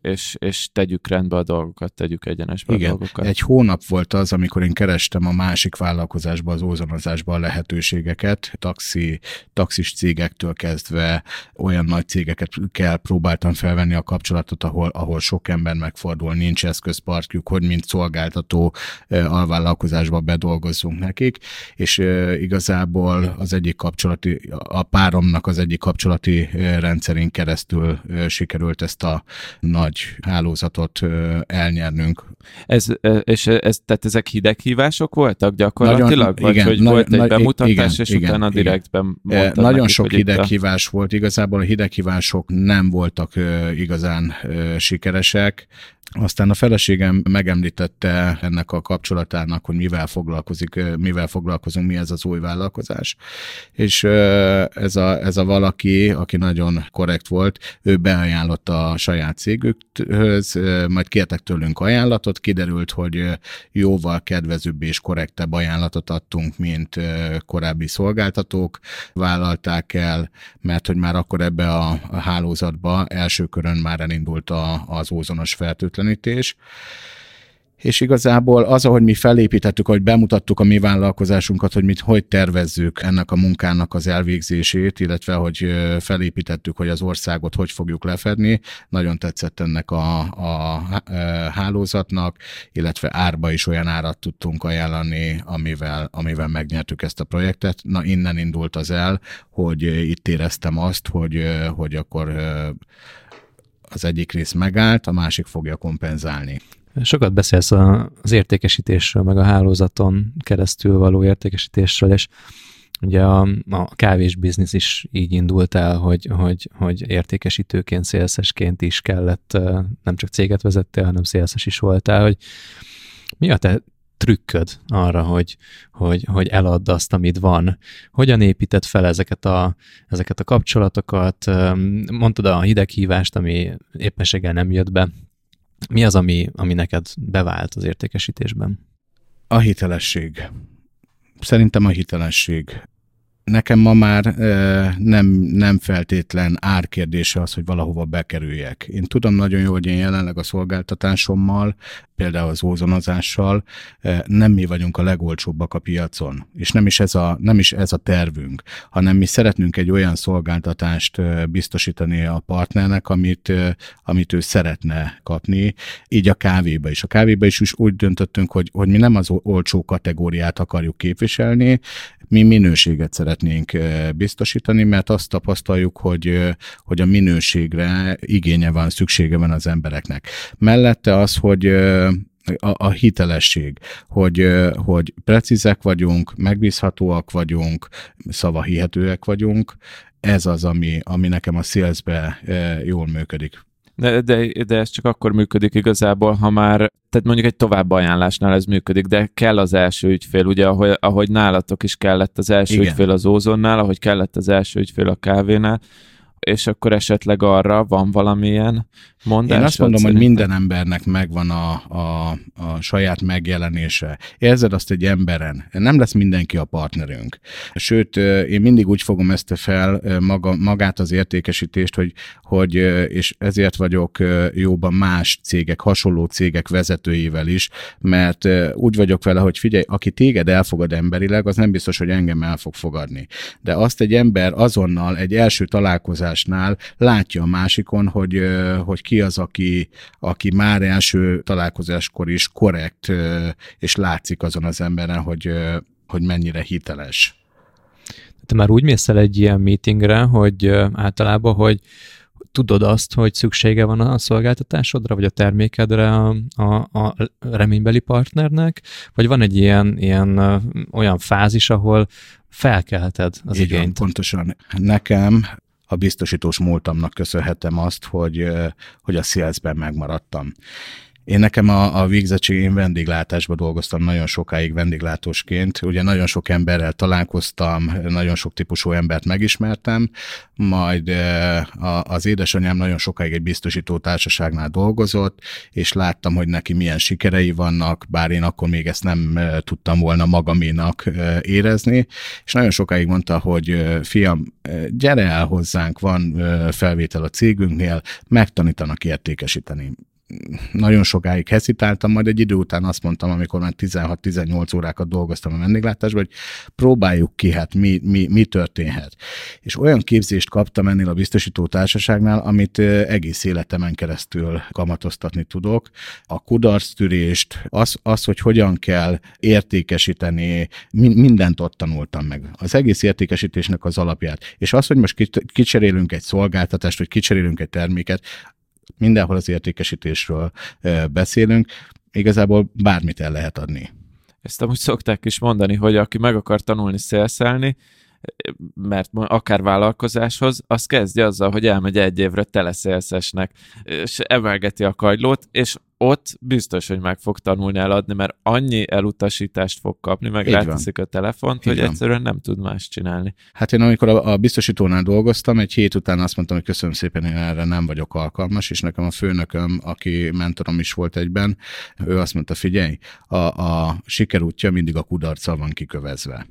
és, és tegyük rendbe a dolgokat, tegyük egyenesbe Igen. a dolgokat. Egy hónap volt az, amikor én kerestem a másik vállalkozásba, az ózonozásba a lehetőségeket, taxi, taxis cégektől kezdve olyan nagy cégeket kell próbáltam felvenni a kapcsolatot, ahol, ahol sok ember megfordul, nincs eszközparkjuk, hogy mint szolgáltató alvállalkozásba bedolgozzunk nekik, és igazából az egyik kapcsolati, a párom Programnak az egyik kapcsolati rendszerén keresztül sikerült ezt a nagy hálózatot elnyernünk. Ez, és ez, tehát ezek hideghívások voltak gyakorlatilag? Nagyon, vagy igen, hogy nagy, volt egy nagy, bemutatás, igen, és igen, utána igen. direktben Nagyon nekik, sok hideghívás a... volt, igazából a hideghívások nem voltak igazán sikeresek, Aztán a feleségem megemlítette ennek a kapcsolatának, hogy mivel foglalkozik, mivel foglalkozunk, mi ez az új vállalkozás. És ez a, ez a valaki, aki nagyon korrekt volt, ő beajánlotta a saját cégükhöz, majd kértek tőlünk ajánlatot, kiderült, hogy jóval kedvezőbb és korrektebb ajánlatot adtunk, mint korábbi szolgáltatók vállalták el, mert hogy már akkor ebbe a hálózatba első körön már elindult a, az ózonos fertőtlen fertőtlenítés, és igazából az, ahogy mi felépítettük, ahogy bemutattuk a mi vállalkozásunkat, hogy mit hogy tervezzük ennek a munkának az elvégzését, illetve hogy felépítettük, hogy az országot hogy fogjuk lefedni, nagyon tetszett ennek a, a hálózatnak, illetve árba is olyan árat tudtunk ajánlani, amivel, amivel megnyertük ezt a projektet. Na innen indult az el, hogy itt éreztem azt, hogy, hogy akkor az egyik rész megállt, a másik fogja kompenzálni. Sokat beszélsz az értékesítésről, meg a hálózaton keresztül való értékesítésről, és ugye a, a kávés biznisz is így indult el, hogy, hogy, hogy értékesítőként, szélszesként is kellett, nem csak céget vezettél, hanem szélszes is voltál, hogy mi a te trükköd arra, hogy, hogy, hogy eladd azt, amit van. Hogyan építed fel ezeket a, ezeket a kapcsolatokat? Mondtad a hideghívást, ami éppenséggel nem jött be. Mi az, ami, ami neked bevált az értékesítésben? A hitelesség. Szerintem a hitelesség. Nekem ma már nem, nem feltétlen árkérdése az, hogy valahova bekerüljek. Én tudom nagyon jó, hogy én jelenleg a szolgáltatásommal, például az ózonozással nem mi vagyunk a legolcsóbbak a piacon, és nem is ez a, nem is ez a tervünk, hanem mi szeretnünk egy olyan szolgáltatást biztosítani a partnernek, amit, amit ő szeretne kapni, így a kávéba is. A kávéba is, is úgy döntöttünk, hogy, hogy mi nem az olcsó kategóriát akarjuk képviselni, mi minőséget szeretnénk biztosítani, mert azt tapasztaljuk, hogy, hogy a minőségre igénye van, szüksége van az embereknek. Mellette az, hogy a, a hitelesség, hogy, hogy precízek vagyunk, megbízhatóak vagyunk, szavahihetőek vagyunk, ez az, ami, ami nekem a salesbe jól működik. De, de, de ez csak akkor működik igazából, ha már, tehát mondjuk egy továbbajánlásnál ez működik, de kell az első ügyfél, ugye, ahogy, ahogy nálatok is kellett az első Igen. ügyfél az ózonnál, ahogy kellett az első ügyfél a kávénál, és akkor esetleg arra van valamilyen mondás? Én azt mondom, szerintem? hogy minden embernek megvan a, a, a saját megjelenése. Érzed azt egy emberen. Nem lesz mindenki a partnerünk. Sőt, én mindig úgy fogom ezt fel maga, magát az értékesítést, hogy, hogy és ezért vagyok jóban más cégek, hasonló cégek vezetőivel is, mert úgy vagyok vele, hogy figyelj, aki téged elfogad emberileg, az nem biztos, hogy engem el fog fogadni. De azt egy ember azonnal egy első találkozásnál látja a másikon, hogy, hogy ki az, aki, aki már első találkozáskor is korrekt, és látszik azon az emberen, hogy, hogy mennyire hiteles. Te már úgy mész el egy ilyen meetingre, hogy általában, hogy tudod azt, hogy szüksége van a szolgáltatásodra, vagy a termékedre a, a, a reménybeli partnernek, vagy van egy ilyen, ilyen olyan fázis, ahol felkelted az Így igényt? Van, pontosan. Nekem a biztosítós múltamnak köszönhetem azt, hogy, hogy a salesben megmaradtam. Én nekem a, a végzettség, én vendéglátásban dolgoztam nagyon sokáig vendéglátósként, ugye nagyon sok emberrel találkoztam, nagyon sok típusú embert megismertem, majd a, az édesanyám nagyon sokáig egy biztosító társaságnál dolgozott, és láttam, hogy neki milyen sikerei vannak, bár én akkor még ezt nem tudtam volna magaménak érezni, és nagyon sokáig mondta, hogy fiam, gyere el hozzánk, van felvétel a cégünknél, megtanítanak értékesíteni nagyon sokáig heszitáltam, majd egy idő után azt mondtam, amikor már 16-18 órákat dolgoztam a vendéglátásban, hogy próbáljuk ki, hát mi, mi, mi történhet. És olyan képzést kaptam ennél a biztosító társaságnál, amit egész életemen keresztül kamatoztatni tudok. A kudarctűrést, az, az, hogy hogyan kell értékesíteni, mindent ott tanultam meg. Az egész értékesítésnek az alapját. És az, hogy most kicserélünk egy szolgáltatást, vagy kicserélünk egy terméket, mindenhol az értékesítésről beszélünk, igazából bármit el lehet adni. Ezt amúgy szokták is mondani, hogy aki meg akar tanulni szélszelni, mert akár vállalkozáshoz, az kezdje azzal, hogy elmegy egy évre teleszélszesnek, és emelgeti a kagylót, és ott biztos, hogy meg fog tanulni eladni, mert annyi elutasítást fog kapni, meg Így van. ráteszik a telefont, Így hogy van. egyszerűen nem tud más csinálni. Hát én amikor a, a biztosítónál dolgoztam, egy hét után azt mondtam, hogy köszönöm szépen, én erre nem vagyok alkalmas, és nekem a főnököm, aki mentorom is volt egyben, ő azt mondta, figyelj, a, a sikerútja mindig a kudarccal van kikövezve.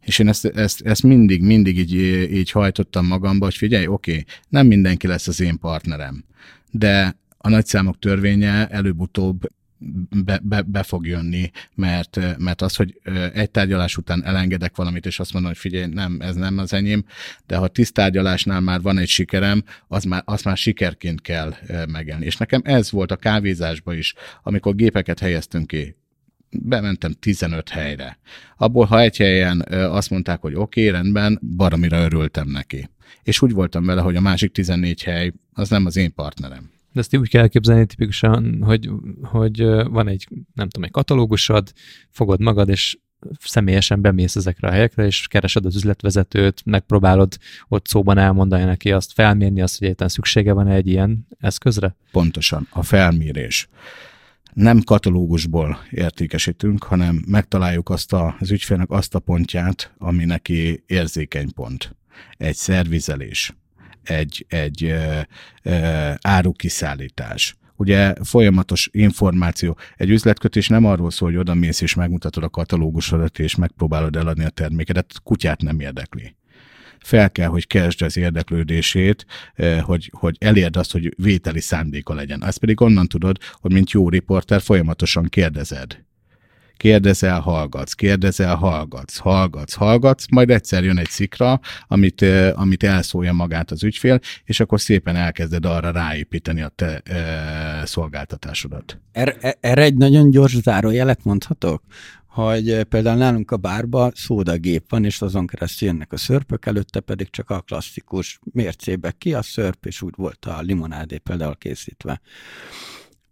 És én ezt, ezt, ezt mindig, mindig így, így hajtottam magamba, hogy figyelj, oké, nem mindenki lesz az én partnerem, de a nagyszámok törvénye előbb-utóbb be, be, be fog jönni, mert, mert az, hogy egy tárgyalás után elengedek valamit, és azt mondom, hogy figyelj, nem, ez nem az enyém, de ha tíz tárgyalásnál már van egy sikerem, az már, az már sikerként kell ö, megélni. És nekem ez volt a kávézásban is, amikor gépeket helyeztünk ki, bementem 15 helyre. Abból, ha egy helyen azt mondták, hogy oké, okay, rendben, baromira örültem neki. És úgy voltam vele, hogy a másik 14 hely az nem az én partnerem. De ezt úgy kell elképzelni tipikusan, hogy, hogy van egy, nem tudom, egy katalógusod, fogod magad, és személyesen bemész ezekre a helyekre, és keresed az üzletvezetőt, megpróbálod ott szóban elmondani neki azt, felmérni azt, hogy egyáltalán szüksége van egy ilyen eszközre? Pontosan, a felmérés. Nem katalógusból értékesítünk, hanem megtaláljuk azt a, az ügyfélnek azt a pontját, ami neki érzékeny pont. Egy szervizelés, egy, egy ö, ö, árukiszállítás. Ugye folyamatos információ. Egy üzletkötés nem arról szól, hogy oda mész és megmutatod a katalógusodat, és megpróbálod eladni a termékedet, kutyát nem érdekli fel kell, hogy keresd az érdeklődését, hogy, hogy elérd azt, hogy vételi szándéka legyen. Azt pedig onnan tudod, hogy mint jó riporter folyamatosan kérdezed. Kérdezel, hallgatsz, kérdezel, hallgatsz, hallgatsz, hallgatsz, majd egyszer jön egy szikra, amit, amit elszólja magát az ügyfél, és akkor szépen elkezded arra ráépíteni a te e, szolgáltatásodat. Erre, erre egy nagyon gyors zárójelet mondhatok? hogy például nálunk a bárban szódagép van, és azon keresztül jönnek a szörpök, előtte pedig csak a klasszikus mércébe ki a szörp, és úgy volt a limonádé például készítve.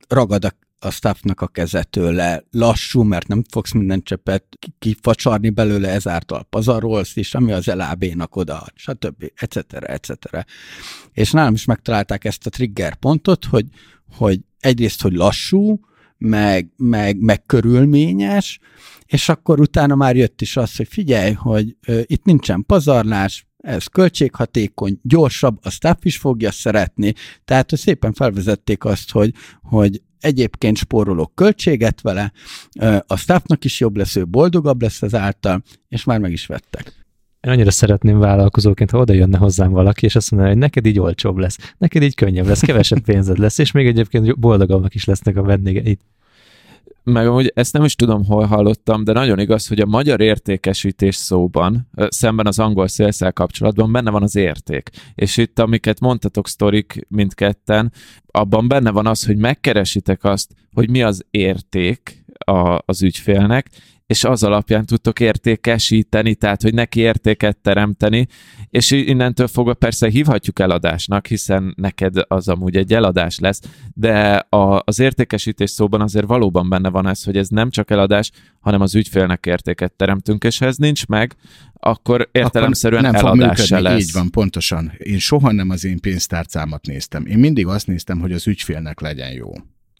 Ragad a, a staffnak a keze tőle, lassú, mert nem fogsz minden csepet ki- kifacsarni belőle, ezáltal pazarolsz is, ami az LAB-nak odaad, stb. etc. etc. És nálam is megtalálták ezt a trigger pontot, hogy, hogy egyrészt, hogy lassú, meg, meg, meg körülményes, és akkor utána már jött is az, hogy figyelj, hogy ö, itt nincsen pazarlás, ez költséghatékony, gyorsabb, a staff is fogja szeretni, tehát hogy szépen felvezették azt, hogy, hogy egyébként spórolok költséget vele, a staffnak is jobb lesz, ő boldogabb lesz ezáltal, és már meg is vettek. Én annyira szeretném vállalkozóként, ha oda jönne hozzám valaki, és azt mondaná, hogy neked így olcsóbb lesz, neked így könnyebb lesz, kevesebb pénzed lesz, és még egyébként boldogabbak is lesznek a vendégeid. Meg amúgy ezt nem is tudom, hol hallottam, de nagyon igaz, hogy a magyar értékesítés szóban, szemben az angol szélszel kapcsolatban benne van az érték. És itt, amiket mondtatok sztorik mindketten, abban benne van az, hogy megkeresitek azt, hogy mi az érték a, az ügyfélnek, és az alapján tudtok értékesíteni, tehát hogy neki értéket teremteni, és innentől fogva persze hívhatjuk eladásnak, hiszen neked az amúgy egy eladás lesz, de a, az értékesítés szóban azért valóban benne van ez, hogy ez nem csak eladás, hanem az ügyfélnek értéket teremtünk, és ha ez nincs meg, akkor értelemszerűen nem fog eladás se működni. lesz. Így van, pontosan. Én soha nem az én pénztárcámat néztem. Én mindig azt néztem, hogy az ügyfélnek legyen jó.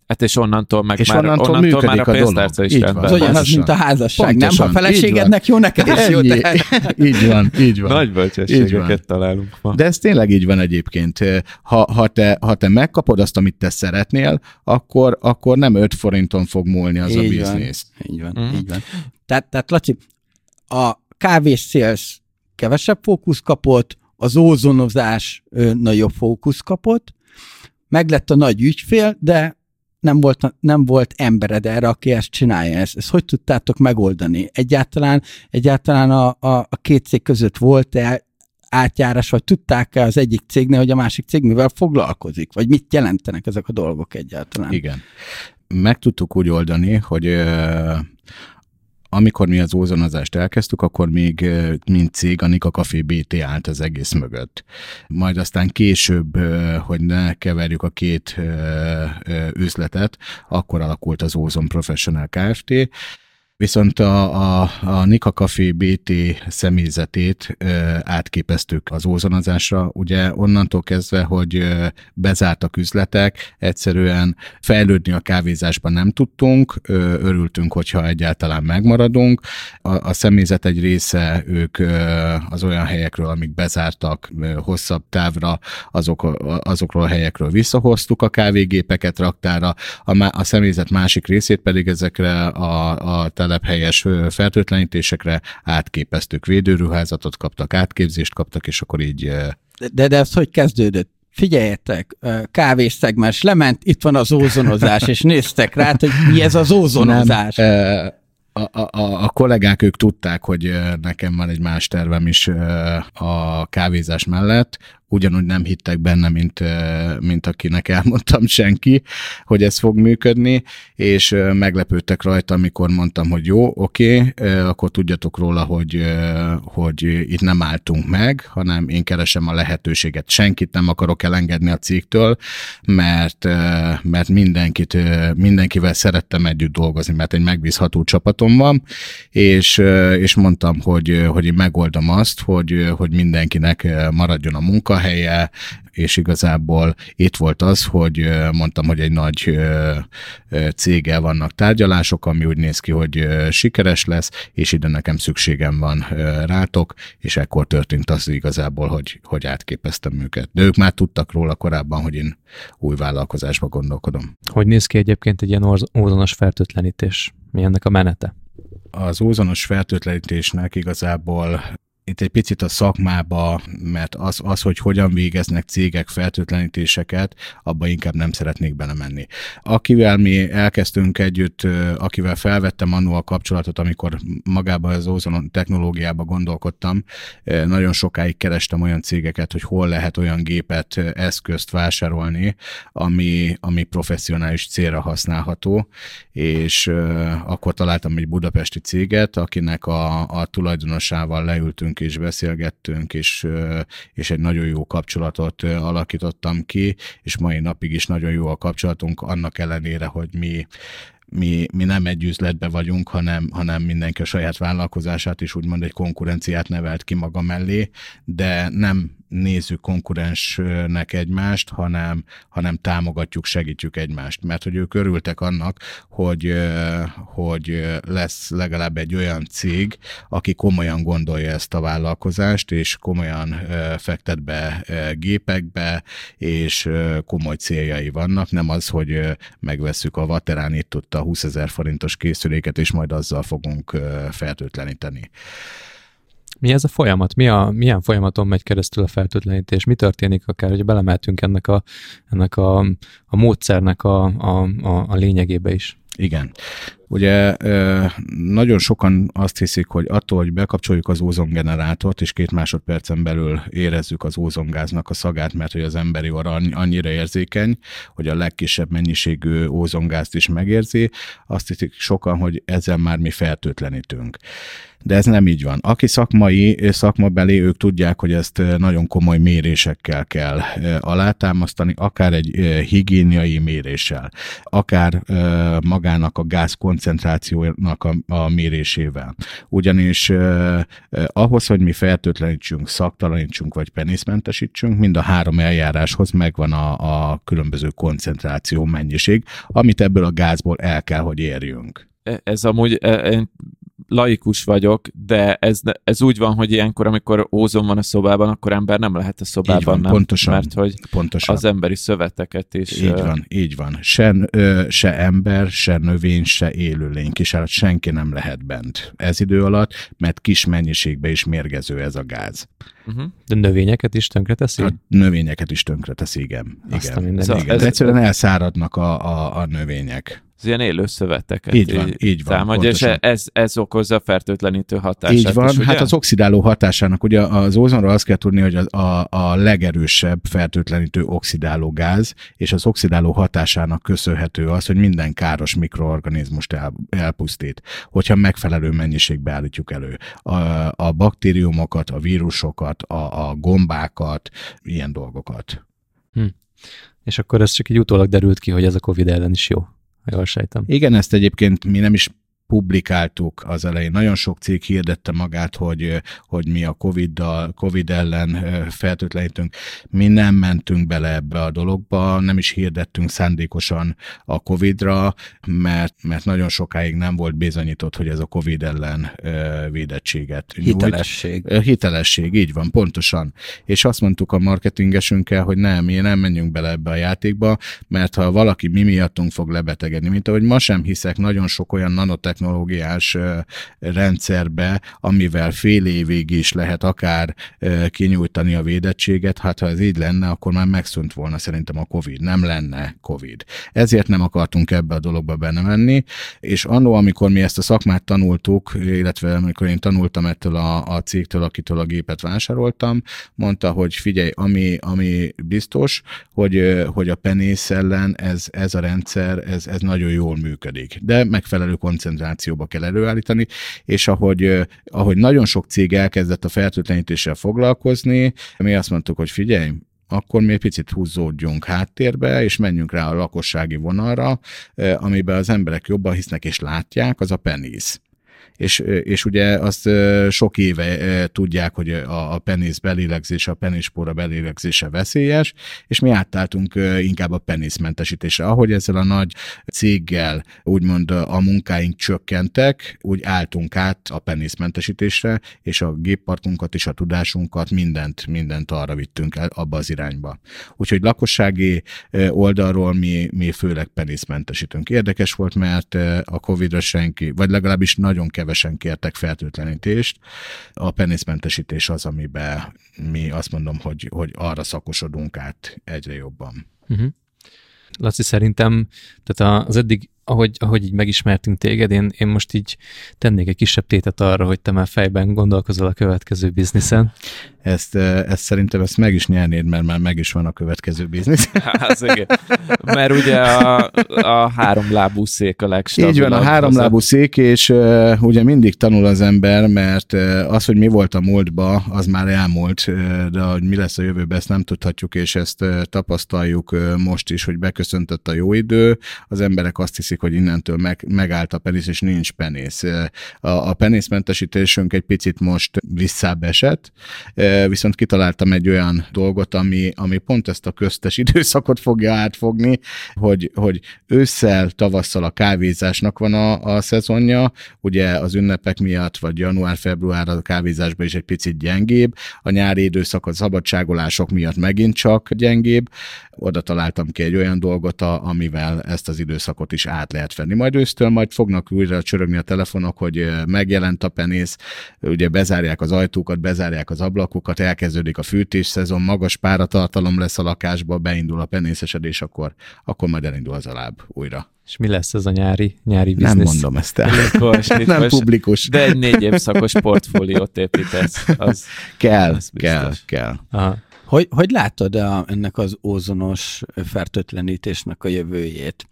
Hát és onnantól meg És már, onnantól onnantól már a a pénztárca is Így rendben Az van. van. olyan, az, mint a házasság, nem? Pontosan, Ha a feleségednek jó, neked is jó, tehát így van, így van. Nagy bölcsességeket van. találunk ma. De ez tényleg így van egyébként. Ha, ha, te, ha te megkapod azt, amit te szeretnél, akkor, akkor nem 5 forinton fog múlni az a Így van. biznisz. Így van, Mhm. így van. Tehát, tehát Laci, a kávés sales kevesebb fókusz kapott, az ózonozás nagyobb fókusz kapott, meg lett a nagy ügyfél, de nem volt, nem volt embered erre, aki ezt csinálja. Ezt, ezt hogy tudtátok megoldani? Egyáltalán, egyáltalán a, a, a két cég között volt-e átjárás, vagy tudták-e az egyik cégnél, hogy a másik cég mivel foglalkozik? Vagy mit jelentenek ezek a dolgok egyáltalán? Igen. Meg tudtuk úgy oldani, hogy amikor mi az ózonozást elkezdtük, akkor még mint cég a Nika Café BT állt az egész mögött. Majd aztán később, hogy ne keverjük a két üzletet, akkor alakult az Ozon Professional Kft., Viszont a, a, a Nika Café BT személyzetét átképeztük az ózonozásra. Ugye onnantól kezdve, hogy bezártak üzletek, egyszerűen fejlődni a kávézásban nem tudtunk, örültünk, hogyha egyáltalán megmaradunk. A, a személyzet egy része, ők az olyan helyekről, amik bezártak hosszabb távra, azok, azokról a helyekről visszahoztuk a kávégépeket raktára, a, a személyzet másik részét pedig ezekre a, a telephelyes fertőtlenítésekre átképeztük. Védőruházatot kaptak, átképzést kaptak, és akkor így... De, de ez hogy kezdődött? figyeljetek, kávés szegmens lement, itt van az ózonozás, és néztek rá, hogy mi ez az ózonozás. Nem, a, a, a kollégák ők tudták, hogy nekem van egy más tervem is a kávézás mellett, ugyanúgy nem hittek benne, mint, mint akinek elmondtam senki, hogy ez fog működni, és meglepődtek rajta, amikor mondtam, hogy jó, oké, akkor tudjatok róla, hogy, hogy itt nem álltunk meg, hanem én keresem a lehetőséget. Senkit nem akarok elengedni a cégtől, mert, mert mindenkit, mindenkivel szerettem együtt dolgozni, mert egy megbízható csapatom van, és, és mondtam, hogy, hogy én megoldom azt, hogy, hogy mindenkinek maradjon a munka, munkahelye, és igazából itt volt az, hogy mondtam, hogy egy nagy céggel vannak tárgyalások, ami úgy néz ki, hogy sikeres lesz, és ide nekem szükségem van rátok, és ekkor történt az igazából, hogy, hogy átképeztem őket. De ők már tudtak róla korábban, hogy én új vállalkozásba gondolkodom. Hogy néz ki egyébként egy ilyen ózonos fertőtlenítés? Mi ennek a menete? Az ózonos fertőtlenítésnek igazából itt egy picit a szakmába, mert az, az, hogy hogyan végeznek cégek fertőtlenítéseket, abba inkább nem szeretnék belemenni. Akivel mi elkezdtünk együtt, akivel felvettem annó a kapcsolatot, amikor magában az ozon technológiába gondolkodtam, nagyon sokáig kerestem olyan cégeket, hogy hol lehet olyan gépet, eszközt vásárolni, ami, ami professzionális célra használható, és akkor találtam egy budapesti céget, akinek a, a tulajdonosával leültünk ültünk és beszélgettünk, és, és egy nagyon jó kapcsolatot alakítottam ki, és mai napig is nagyon jó a kapcsolatunk, annak ellenére, hogy mi mi, mi nem egy üzletbe vagyunk, hanem, hanem mindenki a saját vállalkozását is úgymond egy konkurenciát nevelt ki maga mellé, de nem nézzük konkurensnek egymást, hanem, hanem támogatjuk, segítjük egymást. Mert hogy ők örültek annak, hogy, hogy lesz legalább egy olyan cég, aki komolyan gondolja ezt a vállalkozást, és komolyan fektet be gépekbe, és komoly céljai vannak, nem az, hogy megveszük a Vaterán itt a 20 ezer forintos készüléket, és majd azzal fogunk fertőtleníteni. Mi ez a folyamat? Mi a, milyen folyamaton megy keresztül a fertőtlenítés? Mi történik akár, hogy belemeltünk ennek a, ennek a, a módszernek a, a, a, a lényegébe is? Igen. Ugye nagyon sokan azt hiszik, hogy attól, hogy bekapcsoljuk az ózongenerátort, és két másodpercen belül érezzük az ózongáznak a szagát, mert hogy az emberi orra annyira érzékeny, hogy a legkisebb mennyiségű ózongázt is megérzi, azt hiszik sokan, hogy ezzel már mi fertőtlenítünk de ez nem így van. Aki szakmai, szakmabeli, ők tudják, hogy ezt nagyon komoly mérésekkel kell alátámasztani, akár egy higiéniai méréssel, akár magának a gáz koncentrációnak a, a mérésével. Ugyanis ahhoz, hogy mi fertőtlenítsünk, szaktalanítsunk vagy penészmentesítsünk, mind a három eljáráshoz megvan a, a különböző koncentráció mennyiség, amit ebből a gázból el kell, hogy érjünk e, ez amúgy, e, én laikus vagyok, de ez, ez úgy van, hogy ilyenkor, amikor ózon van a szobában, akkor ember nem lehet a szobában, így van, nem, pontosan, mert hogy pontosan. az emberi szöveteket is... Így van, így van. Se, se ember, se növény, se élőlény, kisállat senki nem lehet bent ez idő alatt, mert kis mennyiségben is mérgező ez a gáz. Uh-huh. De növényeket is tönkreteszi? A növényeket is tönkreteszi, igen. igen. igen. Szóval ez, egyszerűen elszáradnak a, a, a növények az ilyen élő szöveteket így van, így van, támadja, és ez, ez okozza a fertőtlenítő hatását. Így van, is, hát az oxidáló hatásának, ugye az ózonról azt kell tudni, hogy a, a, a legerősebb fertőtlenítő oxidáló gáz, és az oxidáló hatásának köszönhető az, hogy minden káros mikroorganizmust el, elpusztít, hogyha megfelelő mennyiségbe állítjuk elő. A, a baktériumokat, a vírusokat, a, a gombákat, ilyen dolgokat. Hm. És akkor ez csak egy utólag derült ki, hogy ez a COVID ellen is jó jól sejtem. Igen, ezt egyébként mi nem is publikáltuk az elején. Nagyon sok cég hirdette magát, hogy, hogy mi a COVID-dal, COVID ellen feltétlenítünk. Mi nem mentünk bele ebbe a dologba, nem is hirdettünk szándékosan a COVID-ra, mert, mert nagyon sokáig nem volt bizonyított, hogy ez a COVID ellen védettséget Hitelesség. Nyújt. Hitelesség, így van, pontosan. És azt mondtuk a marketingesünkkel, hogy nem, mi nem menjünk bele ebbe a játékba, mert ha valaki mi miattunk fog lebetegedni, mint ahogy ma sem hiszek nagyon sok olyan nanotechnológiás rendszerbe, amivel fél évig is lehet akár kinyújtani a védettséget, hát ha ez így lenne, akkor már megszűnt volna szerintem a COVID, nem lenne COVID. Ezért nem akartunk ebbe a dologba benne menni, és annó, amikor mi ezt a szakmát tanultuk, illetve amikor én tanultam ettől a, a cégtől, akitől a gépet vásároltam, mondta, hogy figyelj, ami, ami biztos, hogy, hogy a penész ellen ez, ez a rendszer, ez, ez nagyon jól működik. De megfelelő koncentrációba kell előállítani, és ahogy, ahogy nagyon sok cég elkezdett a fertőtlenítéssel foglalkozni, mi azt mondtuk, hogy figyelj, akkor mi egy picit húzódjunk háttérbe, és menjünk rá a lakossági vonalra, amiben az emberek jobban hisznek és látják, az a penész és, és ugye azt sok éve tudják, hogy a, a penész belélegzése, a penészpóra belélegzése veszélyes, és mi áttáltunk inkább a penészmentesítésre. Ahogy ezzel a nagy céggel úgymond a munkáink csökkentek, úgy álltunk át a penészmentesítésre, és a gépparkunkat és a tudásunkat, mindent, mindent arra vittünk el, abba az irányba. Úgyhogy lakossági oldalról mi, mi főleg penészmentesítünk. Érdekes volt, mert a Covid-ra senki, vagy legalábbis nagyon kevés kevesen kértek fertőtlenítést. A penészmentesítés az, amiben mi azt mondom, hogy, hogy arra szakosodunk át egyre jobban. Uh-huh. Laci, szerintem tehát az eddig ahogy, ahogy így megismertünk téged, én, én most így tennék egy kisebb tétet arra, hogy te már fejben gondolkozol a következő bizniszen. Ezt, ezt szerintem ezt meg is nyernéd, mert már meg is van a következő biznisz. <laughs> Hát, igen. Mert ugye a, a háromlábú szék a legstabilabb. Így van, a háromlábú szék, és uh, ugye mindig tanul az ember, mert uh, az, hogy mi volt a múltba, az már elmúlt, uh, de hogy mi lesz a jövőben, ezt nem tudhatjuk, és ezt uh, tapasztaljuk uh, most is, hogy beköszöntött a jó idő, az emberek azt hiszik, hogy innentől meg, megállt a penész, és nincs penész. A, a penészmentesítésünk egy picit most visszább esett, viszont kitaláltam egy olyan dolgot, ami, ami pont ezt a köztes <laughs> időszakot fogja átfogni, hogy, hogy ősszel, tavasszal a kávézásnak van a, a szezonja, ugye az ünnepek miatt, vagy január-február a kávézásban is egy picit gyengébb, a nyári időszak a szabadságolások miatt megint csak gyengébb, oda találtam ki egy olyan dolgot, amivel ezt az időszakot is át lehet venni. Majd ősztől majd fognak újra csörögni a telefonok, hogy megjelent a penész, ugye bezárják az ajtókat, bezárják az ablakokat, elkezdődik a fűtés szezon, magas páratartalom lesz a lakásba, beindul a penészesedés, akkor, akkor majd elindul az a láb újra. És mi lesz ez a nyári, nyári biznisz? Nem mondom ezt el. <laughs> nem most, publikus. De egy négy évszakos portfóliót építesz. Az, kell, az kell, kell. Aha. Hogy, hogy látod a, ennek az ózonos fertőtlenítésnek a jövőjét?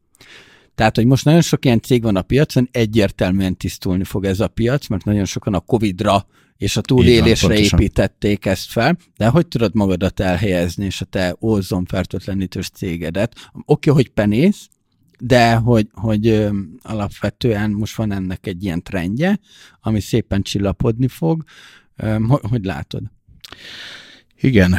Tehát, hogy most nagyon sok ilyen cég van a piacon, egyértelműen tisztulni fog ez a piac, mert nagyon sokan a Covid-ra és a túlélésre építették ezt fel, de hogy tudod magadat elhelyezni, és a te ózon fertőtlenítős cégedet? Oké, okay, hogy penész, de hogy, hogy ö, alapvetően most van ennek egy ilyen trendje, ami szépen csillapodni fog. Ö, hogy, hogy látod? Igen,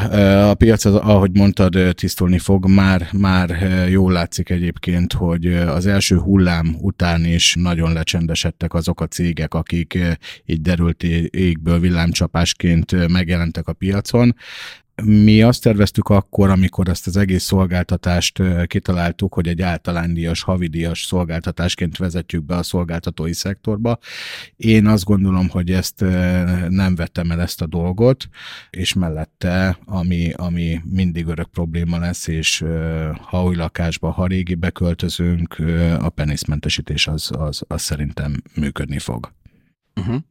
a piac, az, ahogy mondtad, tisztulni fog. Már, már jól látszik egyébként, hogy az első hullám után is nagyon lecsendesedtek azok a cégek, akik így derült égből villámcsapásként megjelentek a piacon. Mi azt terveztük akkor, amikor ezt az egész szolgáltatást kitaláltuk, hogy egy általánydíjas, havidíjas szolgáltatásként vezetjük be a szolgáltatói szektorba. Én azt gondolom, hogy ezt nem vettem el ezt a dolgot, és mellette, ami, ami mindig örök probléma lesz, és ha új lakásba, ha régibe költözünk, a penészmentesítés az, az, az szerintem működni fog. Uh-huh.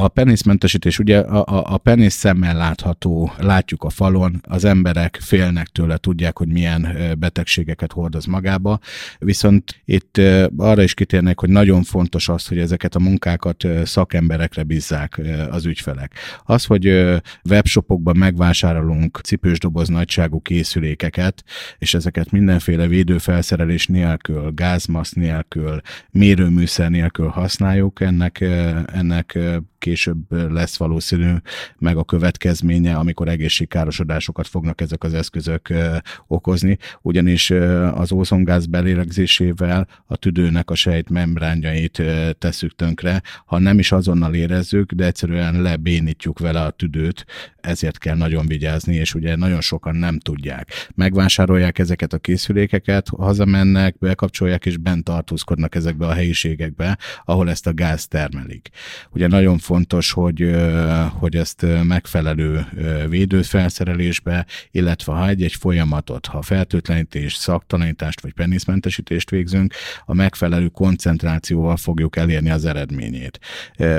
A penészmentesítés, ugye a, a, a penész szemmel látható, látjuk a falon, az emberek félnek tőle, tudják, hogy milyen betegségeket hordoz magába, viszont itt arra is kitérnek, hogy nagyon fontos az, hogy ezeket a munkákat szakemberekre bízzák az ügyfelek. Az, hogy webshopokban megvásárolunk cipős doboz nagyságú készülékeket, és ezeket mindenféle védőfelszerelés nélkül, gázmasz nélkül, mérőműszer nélkül használjuk, ennek, ennek később lesz valószínű meg a következménye, amikor egészségkárosodásokat fognak ezek az eszközök okozni, ugyanis az ózongáz belélegzésével a tüdőnek a sejt membránjait tesszük tönkre, ha nem is azonnal érezzük, de egyszerűen lebénítjuk vele a tüdőt, ezért kell nagyon vigyázni, és ugye nagyon sokan nem tudják. Megvásárolják ezeket a készülékeket, hazamennek, bekapcsolják és bent tartózkodnak ezekbe a helyiségekbe, ahol ezt a gáz termelik. Ugye nagyon fontos, hogy, hogy ezt megfelelő védőfelszerelésbe, illetve ha egy-egy folyamatot, ha fertőtlenítés, szaktalanítást vagy penészmentesítést végzünk, a megfelelő koncentrációval fogjuk elérni az eredményét.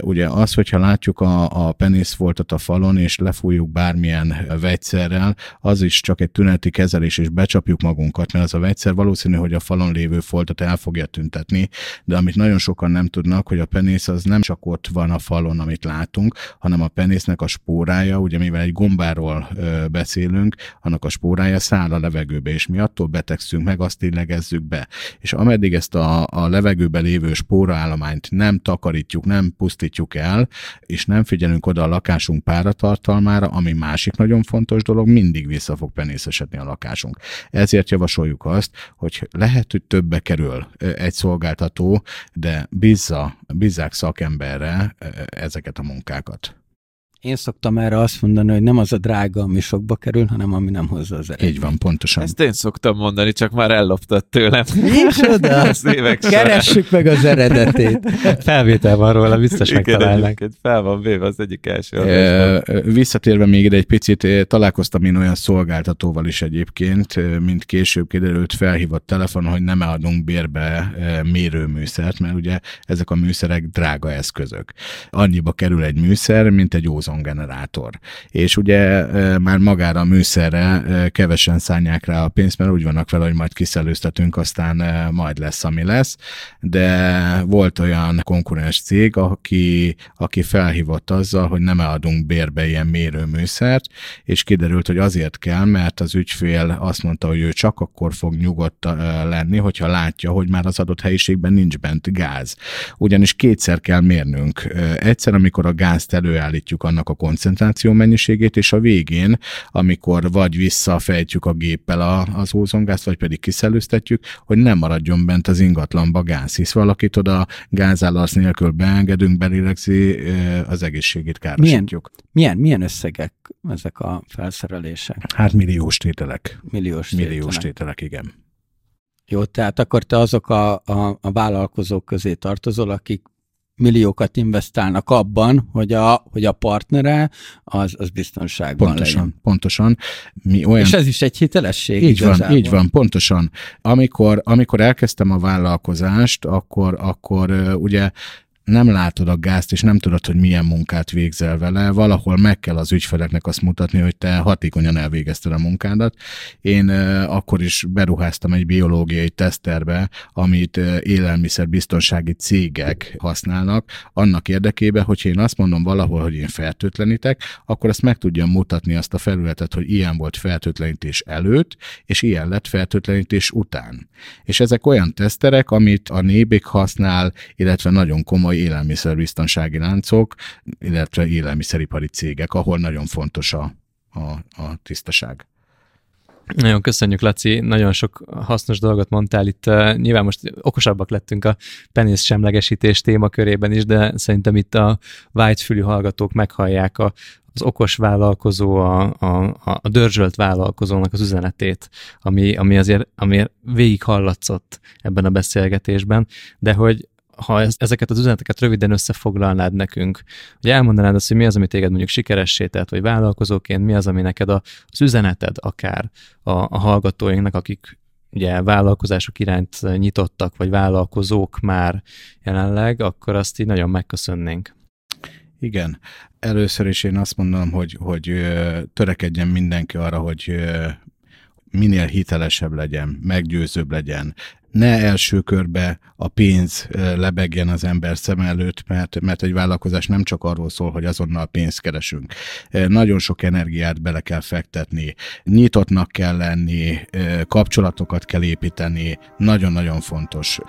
Ugye az, hogyha látjuk a, a penészfoltot a falon, és lefújjuk bármilyen vegyszerrel, az is csak egy tüneti kezelés, és becsapjuk magunkat, mert az a vegyszer valószínű, hogy a falon lévő foltot el fogja tüntetni, de amit nagyon sokan nem tudnak, hogy a penész az nem csak ott van a falon, amit látunk, hanem a penésznek a spórája, ugye mivel egy gombáról beszélünk, annak a spórája száll a levegőbe, és mi attól betegszünk meg, azt illegezzük be. És ameddig ezt a, a levegőbe lévő spóraállományt nem takarítjuk, nem pusztítjuk el, és nem figyelünk oda a lakásunk páratartalmára, ami másik nagyon fontos dolog, mindig vissza fog penészesedni a lakásunk. Ezért javasoljuk azt, hogy lehet, hogy többe kerül egy szolgáltató, de bízza, bízzák szakemberre ezeket a munkákat. Én szoktam erre azt mondani, hogy nem az a drága, ami sokba kerül, hanem ami nem hozza az eredményt. Így van, pontosan. Ezt én szoktam mondani, csak már elloptad tőlem. Micsoda? <laughs> Keressük meg az eredetét. Felvétel van róla, biztos megtalálnánk. Fel van véve az egyik első e, Visszatérve még ide egy picit, találkoztam én olyan szolgáltatóval is egyébként, mint később kiderült felhívott telefon, hogy nem adunk bérbe mérőműszert, mert ugye ezek a műszerek drága eszközök. Annyiba kerül egy műszer, mint egy ózon generátor. És ugye már magára a műszerre kevesen szállják rá a pénzt, mert úgy vannak vele, hogy majd kiszelőztetünk, aztán majd lesz, ami lesz. De volt olyan konkurens cég, aki, aki felhívott azzal, hogy nem adunk bérbe ilyen mérőműszert, és kiderült, hogy azért kell, mert az ügyfél azt mondta, hogy ő csak akkor fog nyugodt lenni, hogyha látja, hogy már az adott helyiségben nincs bent gáz. Ugyanis kétszer kell mérnünk. Egyszer, amikor a gázt előállítjuk annak annak a koncentráció mennyiségét, és a végén, amikor vagy visszafejtjük a géppel a, az ózongázt, vagy pedig kiszellőztetjük, hogy nem maradjon bent az ingatlanba gáz, hisz valakit oda gázállasz nélkül beengedünk, belélegzi, az egészségét károsítjuk. Milyen, milyen, milyen összegek ezek a felszerelések? Hát milliós tételek. Milliós tételek. Milliós tételek, igen. Jó, tehát akkor te azok a, a, a vállalkozók közé tartozol, akik milliókat investálnak abban, hogy a, hogy a partnere az, az biztonságban pontosan, legyen. Pontosan. Mi olyan... És ez is egy hitelesség Így igazából. van, így van, pontosan. Amikor, amikor elkezdtem a vállalkozást, akkor, akkor ugye nem látod a gázt, és nem tudod, hogy milyen munkát végzel vele, valahol meg kell az ügyfeleknek azt mutatni, hogy te hatékonyan elvégezted a munkádat. Én akkor is beruháztam egy biológiai teszterbe, amit élelmiszerbiztonsági cégek használnak, annak érdekében, hogy én azt mondom valahol, hogy én fertőtlenítek, akkor azt meg tudjam mutatni azt a felületet, hogy ilyen volt fertőtlenítés előtt, és ilyen lett fertőtlenítés után. És ezek olyan teszterek, amit a nébik használ, illetve nagyon komoly élelmiszerbiztonsági láncok, illetve élelmiszeripari cégek, ahol nagyon fontos a, a, a tisztaság. Nagyon köszönjük, Laci, nagyon sok hasznos dolgot mondtál itt. Nyilván most okosabbak lettünk a penész semlegesítés témakörében is, de szerintem itt a vágyfülű hallgatók meghallják a, az okos vállalkozó, a, a, a dörzsölt vállalkozónak az üzenetét, ami, ami azért ami végig hallatszott ebben a beszélgetésben, de hogy ha ez, ezeket az üzeneteket röviden összefoglalnád nekünk, hogy elmondanád azt, hogy mi az, ami téged mondjuk sikeressé tett, vagy vállalkozóként, mi az, ami neked a, az üzeneted akár a, a hallgatóinknak, akik ugye vállalkozások iránt nyitottak, vagy vállalkozók már jelenleg, akkor azt így nagyon megköszönnénk. Igen. Először is én azt mondom, hogy, hogy törekedjen mindenki arra, hogy minél hitelesebb legyen, meggyőzőbb legyen, ne első körbe a pénz lebegjen az ember szem előtt, mert, mert egy vállalkozás nem csak arról szól, hogy azonnal pénzt keresünk. Nagyon sok energiát bele kell fektetni, nyitottnak kell lenni, kapcsolatokat kell építeni, nagyon-nagyon fontos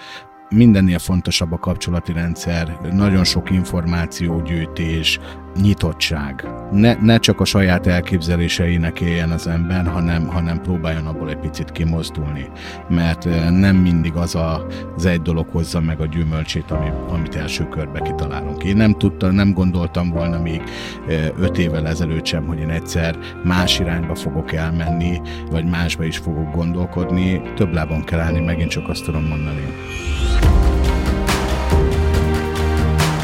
mindennél fontosabb a kapcsolati rendszer, nagyon sok információgyűjtés, nyitottság. Ne, ne csak a saját elképzeléseinek éljen az ember, hanem, hanem próbáljon abból egy picit kimozdulni. Mert eh, nem mindig az a, az egy dolog hozza meg a gyümölcsét, ami, amit első körbe kitalálunk. Én nem tudtam, nem gondoltam volna még eh, öt évvel ezelőtt sem, hogy én egyszer más irányba fogok elmenni, vagy másba is fogok gondolkodni. Több lábon kell állni, megint csak azt tudom mondani.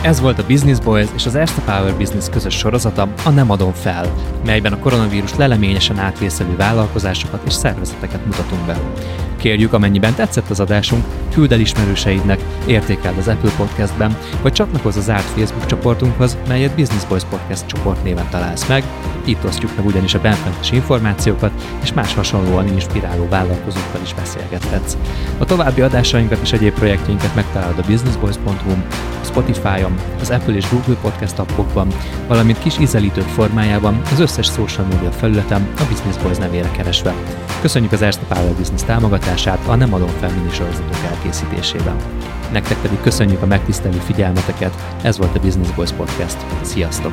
Ez volt a Business Boys és az Erste Power Business közös sorozata, a Nem adom fel, melyben a koronavírus leleményesen átvészelő vállalkozásokat és szervezeteket mutatunk be. Kérjük, amennyiben tetszett az adásunk, küld el ismerőseidnek, értékeld az Apple Podcastben, vagy csatlakozz az zárt Facebook csoportunkhoz, melyet Business Boys Podcast csoport néven találsz meg. Itt osztjuk meg ugyanis a benfentes információkat, és más hasonlóan inspiráló vállalkozókkal is beszélgethetsz. A további adásainkat és egyéb projektjeinket megtalálod a businessboys.hu, Spotify-on, az Apple és Google Podcast appokban, valamint kis ízelítők formájában az összes social media felületen a Business Boys nevére keresve. Köszönjük az Erste Power Business támogatását a Nem adom fel minisorozatok elkészítésében. Nektek pedig köszönjük a megtisztelő figyelmeteket, ez volt a Business Boys Podcast. Sziasztok!